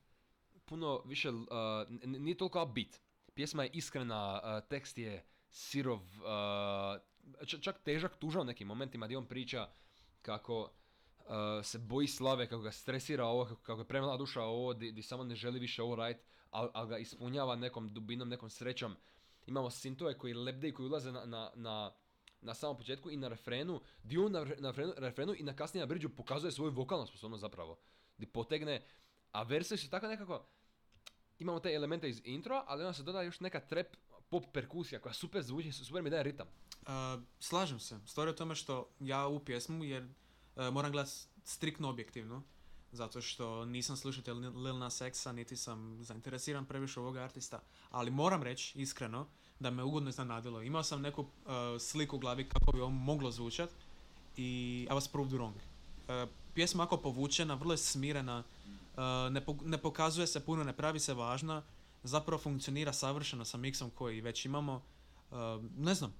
puno više, uh, nije toliko upbeat. Pjesma je iskrena, uh, tekst je sirov, uh, čak težak, tužan u nekim momentima gdje on priča kako se boji slave, kako ga stresira ovo, kako, je premala duša ovo, di, di samo ne želi više ovo radit, ali al ga ispunjava nekom dubinom, nekom srećom. Imamo sintove koji lebde i koji ulaze na, na, na, na samom početku i na refrenu, di on na refrenu, refrenu i na kasnije na bridžu pokazuje svoju vokalnu sposobnost zapravo. Di potegne, a verse su tako nekako, imamo te elemente iz introa, ali onda se doda još neka trap pop perkusija koja super zvuči, super mi daje ritam.
Uh, slažem se. Stvari o tome što ja ovu pjesmu, jer uh, moram gledat striktno objektivno, zato što nisam slušatelj Lil Nas X-a, niti sam zainteresiran previše ovoga artista, ali moram reći, iskreno, da me ugodno iznenadilo. Imao sam neku uh, sliku u glavi kako bi ovo moglo zvučat i I was proved wrong. Uh, pjesma ako povučena, vrlo je smirena, ne, po- ne pokazuje se puno, ne pravi se važna, zapravo funkcionira savršeno sa miksom koji već imamo. Uh, ne znam,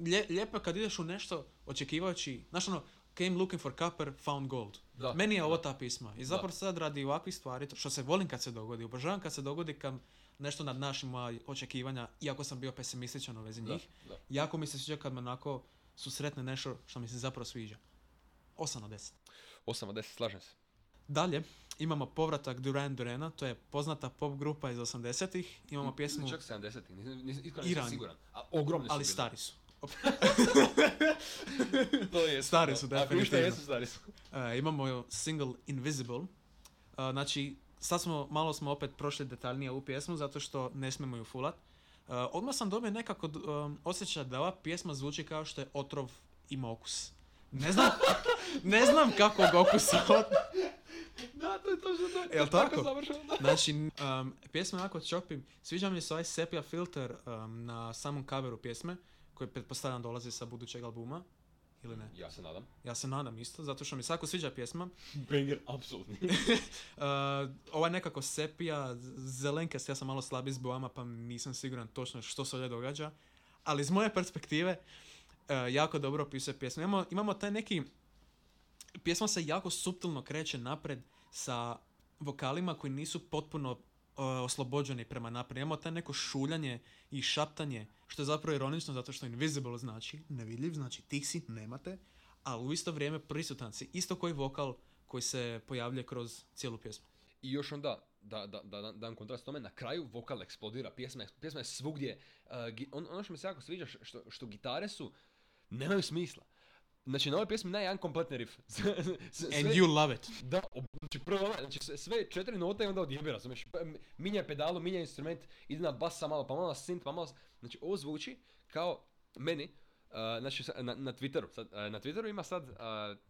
Lje, lijepo je kad ideš u nešto očekivajući, znaš ono, came looking for copper, found gold.
Da,
Meni je ovo
da.
ta pisma. I zapravo sad radi ovakvih stvari, to- što se volim kad se dogodi, obožavam kad se dogodi kad nešto nad našim moja očekivanja, iako sam bio pesimističan u vezi
Da,
njih,
da.
jako mi se sviđa kad me onako susretne nešto što mi se zapravo sviđa. 8 od 10.
8 od 10, slažem se.
Dalje, imamo povratak Duran Durana, to je poznata pop grupa iz 80-ih. Imamo pjesmu,
Čak 70, nisam, siguran. A ogromni su
ali
bili.
stari su. [laughs]
to je
Stari su,
Ako
definitivno.
jesu, stari su.
E, imamo single Invisible. E, znači, sad smo, malo smo opet prošli detaljnije u pjesmu zato što ne smijemo ju fulat. E, odmah sam dobio nekako um, osjećaj da ova pjesma zvuči kao što je otrov ima okus. Ne znam, [laughs] ne znam kakvog okusa.
Da, to je to što to.
Jel tako?
završeno, da.
Znači, um, pjesma je jako choppy. Sviđa mi se ovaj sepia filter um, na samom coveru pjesme, koji pretpostavljam dolazi sa budućeg albuma. Ili ne?
Ja se nadam.
Ja se nadam isto, zato što mi svako sviđa pjesma.
Banger, apsolutni. [laughs]
Uh, ovaj nekako sepija, zelenkast, ja sam malo slabiji s bojama pa nisam siguran točno što se ovdje događa. Ali iz moje perspektive uh, jako dobro opisuje pjesmu. Imamo, imamo taj neki... Pjesma se jako suptilno kreće napred sa vokalima koji nisu potpuno uh, oslobođeni prema naprijed. Imamo taj neko šuljanje i šaptanje, što je zapravo ironično zato što invisible znači nevidljiv, znači tih si, nemate, ali u isto vrijeme prisutan si. Isto koji vokal koji se pojavljuje kroz cijelu pjesmu.
I još onda, da, da, da, da dam kontrast tome, na kraju vokal eksplodira, pjesma, je- pjesma je svugdje. Uh, on, ono što mi se jako sviđa, što, što gitare su, nemaju smisla. Znači, na ovoj pjesmi nema jedan kompletni riff. [laughs] Sve-
And you love it.
da, znači prvo, znači sve- četiri note i onda odjebe, razumiješ? Minja pedalu, minja instrument, ide na basa malo, pa malo synth, pa malo... Znači, ovo zvuči kao meni, uh, znači na, na Twitteru, sad, uh, na Twitteru ima sad uh,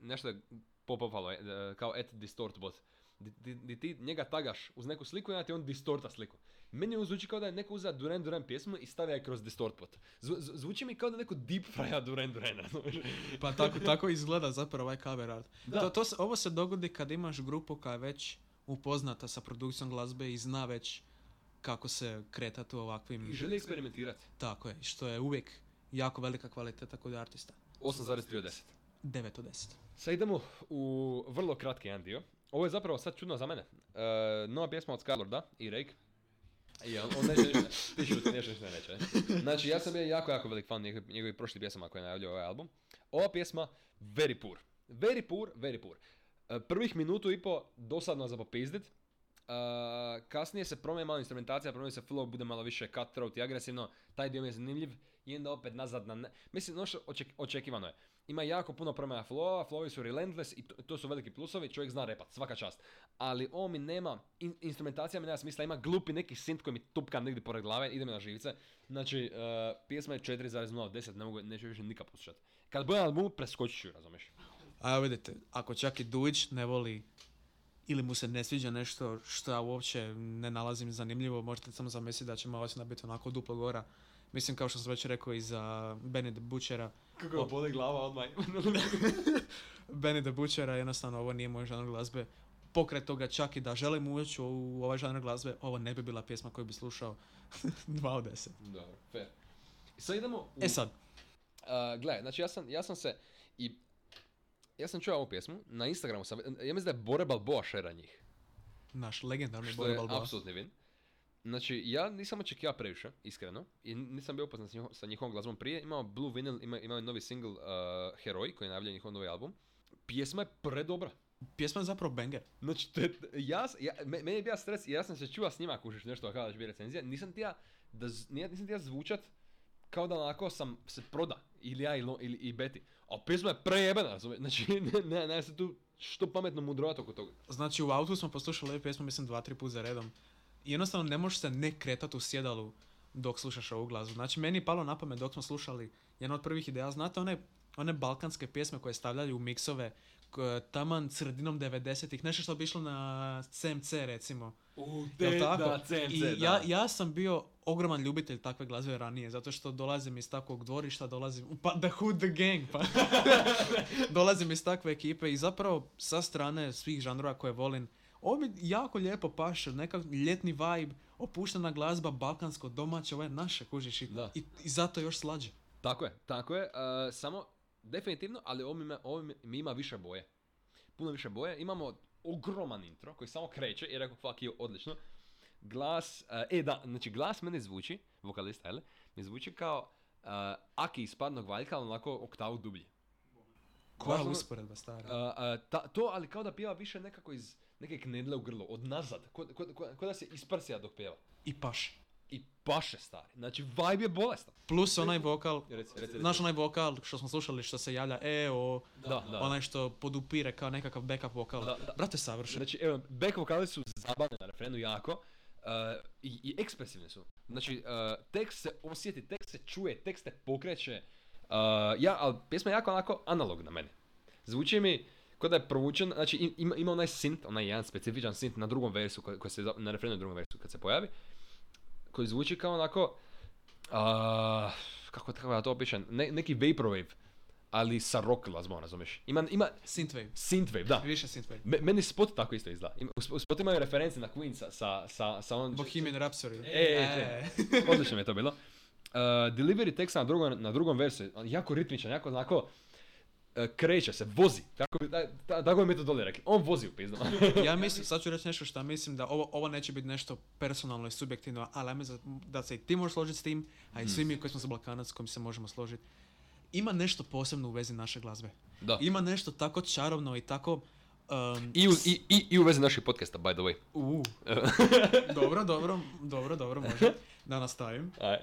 nešto je pop-upalo, uh, kao at distortbot, di, di, di ti njega tagaš uz neku sliku i onda ti on distorta sliku. Meni on zvuči kao da je neko uzeo Duran Duran pjesmu i stavio je kroz distortbot. Zvu, zvu- zvuči mi kao da neko deep frya Duran Duran, razumiješ?
Pa tako, tako izgleda zapravo ovaj cover art.
Da.
To, to se, ovo se dogodi kad imaš grupu koja je već upoznata sa produkcijom glazbe i zna već kako se kretati u ovakvim...
I želi eksperimentirati.
Tako je, što je uvijek jako velika kvaliteta kod artista.
8,3 od 10.
9 od 10.
Sad idemo u vrlo kratki jedan dio. Ovo je zapravo sad čudno za mene. E, nova pjesma od Skylorda i Rake. I on, on neće ništa, [laughs] ti šuti, neće ništa neće. ne? Znači, ja sam bio jako, jako velik fan njegovih, njegovih prošlih pjesama koje je najavljio ovaj album. Ova pjesma, very poor. Very poor, very poor. E, prvih minutu i po dosadno za popizdit. E, kasnije se promije malo instrumentacija, promije se flow, bude malo više cutthroat i agresivno. Taj dio mi je zanimljiv. I onda opet nazad na... Ne... Mislim, ono što oček- očekivano je. Ima jako puno promjena flowa, flowi su relentless i to, to su veliki plusovi, čovjek zna repat, svaka čast. Ali ovo mi nema, in- instrumentacija mi nema smisla, ima glupi neki synth koji mi tupka negdje pored glave, ide mi na živce. Znači, uh, pjesma je 4,0 od 10, ne mogu, neću više nikad poslušati. Kad budem albumu, preskočit ću, razumiješ?
A vidite, ako čak i Dujić ne voli ili mu se ne sviđa nešto što ja uopće ne nalazim zanimljivo, možete samo zamisliti da će ocjena biti onako duplo gora. Mislim, kao što sam već rekao i za Benny the Butchera,
Kako
ga
boli glava odmah. [laughs]
Benny the Butchera, jednostavno ovo nije moj žanr glazbe. Pokret toga čak i da želim ući u ovaj žanr glazbe, ovo ne bi bila pjesma koju bi slušao [laughs] 2 od 10.
Dobro, fair. Sad idemo u...
E sad,
Uh, gle, znači ja sam, ja sam se i ja sam čuo ovu pjesmu, na Instagramu sam, ja mislim da je Bore Balboa šera njih,
naš legendarni
što
Boy
je
Balboa.
apsolutni vin. Znači, ja nisam očekivao previše, iskreno, i nisam bio njiho- sa njihovom glazbom prije, imao Blue Vinyl, ima, imao je novi single uh, Heroj, koji je najavljaju njihov novi album. Pjesma je predobra.
Pjesma je zapravo banger.
Znači, te, ja, ja, me- meni je bio stres, jer ja sam se čuva s njima kužiš nešto kao da će biti recenzija, nisam ti ja, da, nisam ti ja zvučat kao da onako sam se proda, ili ja ili, ili i Beti. A pjesma je prejebena, znači [laughs] ne, ne, ne, se tu što pametno mudrovati oko toga.
Znači u autu smo poslušali ovu pjesmu mislim dva, tri puta za redom. Jednostavno ne možeš se ne kretati u sjedalu dok slušaš ovu glazbu. Znači meni je palo na pamet dok smo slušali jedna od prvih ideja. Znate one, one balkanske pjesme koje stavljaju u miksove k- taman sredinom 90-ih, nešto što bi išlo na CMC recimo.
U,
Jel tako?
Da,
I
da.
ja, ja sam bio ogroman ljubitelj takve glazbe ranije, zato što dolazim iz takvog dvorišta, dolazim, pa The Hood, The Gang, pa [laughs] dolazim iz takve ekipe i zapravo sa strane svih žanrova koje volim, ovo mi jako lijepo paše, nekak ljetni vibe, opuštena glazba, balkansko, domaće, ovo je naše, kužiš, i, i, i zato još slađe.
Tako je, tako je. Uh, samo, definitivno, ali ovo mi, ima- ovo mi- ima više boje. Puno više boje. Imamo ogroman intro koji samo kreće i rekao fuck you, odlično. Glas, uh, e da, znači glas meni zvuči, vokalista, jel? Mi zvuči kao uh, Aki iz Padnog Valjka, ali onako oktavu dublje.
Koja
ono-
usporedba stara.
Uh, ta, to, ali kao da pjeva više nekako iz neke knedle u grlo, od nazad, ko, ko, ko, ko da se isprsija dok pjeva.
I paš.
I paše stari. Znači, vibe je bolestan.
Plus onaj vokal,
Reci, reci,
znaš onaj vokal što smo slušali što se javlja e o,
Da, da.
onaj što podupire kao nekakav backup vokal.
Da, da.
Brate, savršen.
Znači, evo, back vokali su zabavne na refrenu jako uh, i, i ekspresivne su. Znači, uh, tekst se osjeti, tekst se čuje, tekst te pokreće. Uh, ja, ali pjesma je jako onako analogna meni. Zvuči mi kao da je provučen, znači im- ima, ima onaj synth, onaj jedan specifičan synth na drugom versu, koji, se, na refrenu drugom versu kad se pojavi, koji zvuči kao onako, uh, kako, kako ja to opišem, ne, neki vaporwave, ali sa rock glazbom, razumiješ? Ima, ima
Synthwave.
synthwave, da.
Više synthwave.
Me, meni spot tako isto izgleda. Ima- U sp- u spotu imaju reference na Queen sa, sa, sa, sa on...
Bohemian Rhapsody.
E, e, e. Odlično mi je to bilo. Uh, delivery teksta na drugom, na drugom versu, jako ritmičan, jako onako kreće se, vozi. Tako, ta- ta- tako mi to rekli. On vozi u pizdu. [laughs]
ja mislim, sad ću reći nešto što mislim da ovo, ovo neće biti nešto personalno i subjektivno, ali ja mislim da se i ti možeš složiti s tim, a i svi mi koji smo za Balkanac s kojim se možemo složiti. Ima nešto posebno u vezi naše glazbe.
da.
Ima nešto tako čarobno i tako uh, Um,
I, u, i, i, I u vezi naših podcasta, by the way.
u, [laughs] dobro, dobro, dobro, dobro, može. Da nastavim. E,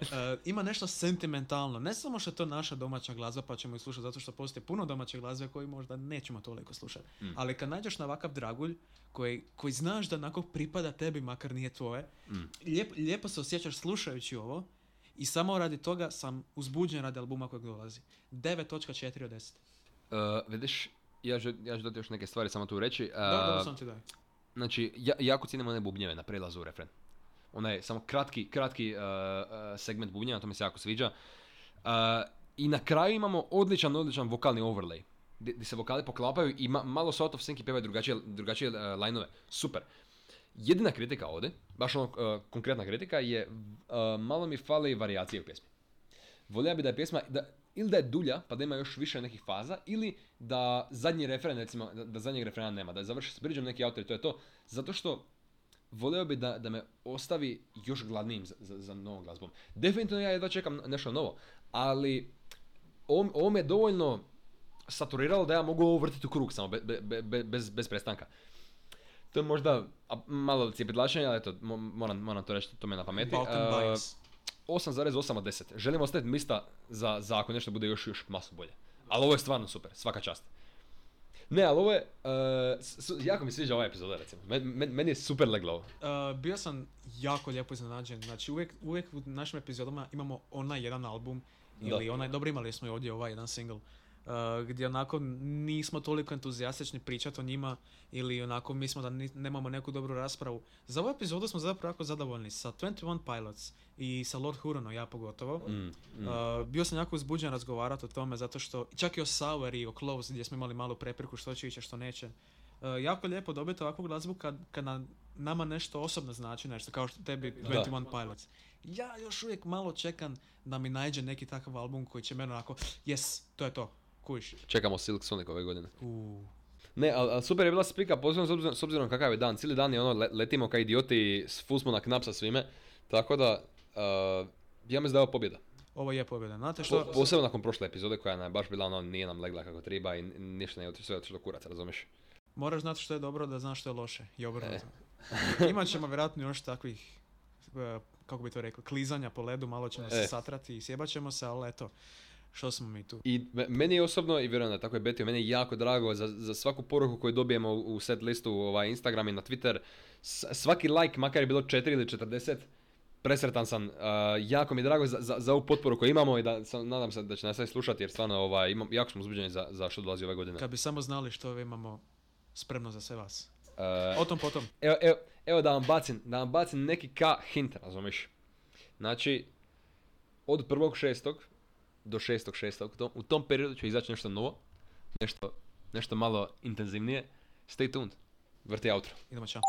ima nešto sentimentalno. Ne samo što je to naša domaća glazba pa ćemo ju slušati zato što postoji puno domaće glazbe koji možda nećemo toliko slušati.
Mm.
Ali kad nađeš na ovakav dragulj koji, koji znaš da onako pripada tebi makar nije tvoje,
Mm.
lijep- lijepo se osjećaš slušajući ovo i samo radi toga sam uzbuđen radi albuma kojeg dolazi. 9.4 od 10.
Uh, vidiš, ja ću, ja ću dati još neke stvari samo tu reći. Uh,
Da, dobro sam ti daj.
Znači, ja, jako cijenim one bubnjeve na prelazu u refren. Onaj samo kratki, kratki uh, segment bubnjeva, to mi se jako sviđa. Uh, I na kraju imamo odličan, odličan vokalni overlay. Gdje se vokali poklapaju i ma- malo su out of sync i pevaju drugačije, drugačije uh, lineove. Super. Jedina kritika ovdje, baš ono konkretna kritika je malo mi fali varijacije u pjesmi. Volio bi da je pjesma, da, ili da je dulja, pa da ima još više nekih faza, ili da zadnji refren, recimo, da, da zadnjeg refrena nema, da završi s bridgeom neki autor i to je to. Zato što volio bi da, da me ostavi još gladnijim za, za, za novom glazbom. Definitivno ja jedva čekam nešto novo, ali ovo, ovo me dovoljno saturiralo da ja mogu ovo vrtiti u krug samo, be, be- be- bez, bez prestanka. To je možda malo cijepidlačenje, ali eto, mo- moram, moram to reći, to me na pameti. Uh,
Bias.
8,8 od 10. Želim ostaviti mista za, za ako nešto bude još još masu bolje. Ali ovo je stvarno super, svaka čast. Ne, ali ovo je, uh, jako mi sviđa ova epizoda recimo. Men, men- meni je super leglo ovo.
Uh, bio sam jako lijepo iznenađen. Znači uvijek, uvijek u našim epizodama imamo onaj jedan album ili
Da.
onaj, dobro imali smo i ovdje ovaj jedan single uh, gdje onako nismo toliko entuzijastični pričati o njima ili onako mislimo da ni- nemamo neku dobru raspravu. Za ovu epizodu smo zapravo jako zadovoljni sa 21 Pilots i sa Lord Hurono, ja pogotovo.
Mm, mm.
Uh, bio sam jako uzbuđen razgovarati o tome zato što čak i o Sour i o Close gdje smo imali malu prepirku što će ići, što neće. Uh, jako je lijepo dobiti ovakvu glazbu kad, kad na, nama nešto osobno znači nešto, kao što tebi 21 Pilots. Ja još uvijek malo čekam da mi nađe neki takav album koji će meni onako, yes, to je to, kujiš.
Čekamo Silk Sonic ove godine.
Uh.
Ne, ali al super je bila spika, posebno s obzirom, s obzirom kakav je dan. Cijeli dan je ono, le- letimo kao idioti, full smo na knap sa svime. Tako da, uh, ja mislim da je ovo pobjeda.
Ovo je pobjeda. Znate što?
Po, posebno nakon prošle epizode koja je baš bila ono, nije nam legla kako treba i ništa nije otišlo, sve otišlo do kuraca, razumiješ?
Moraš znati što je dobro da znaš što je loše i obrnuto.
E.
Imat ćemo vjerojatno još takvih, e, kako bi to rekao, klizanja po ledu, malo ćemo se
E.
satrati i sjebat ćemo se, ali eto, što smo mi tu.
I me- meni je osobno, i vjerujem da tako je Betio, meni je jako drago za, za svaku poruku koju dobijemo u set listu, ovaj, Instagram i na Twitter. S- svaki like, makar je bilo 4 ili 40, presretan sam. Uh, jako mi je drago za, za, za ovu potporu koju imamo i da sam, nadam se da će nas sve slušati jer stvarno ovaj, imam, jako smo uzbuđeni za, za što dolazi ove godine.
Kad bi samo znali što imamo spremno za sve vas.
Uh,
O tom potom.
evo, evo, evo da vam bacim, da vam bacim neki ka hint, razumiješ? Znači, od 1.6. do 6.6. to- u tom periodu će izaći nešto novo, nešto, nešto malo intenzivnije. Stay tuned. Vrti outro.
Idemo čao.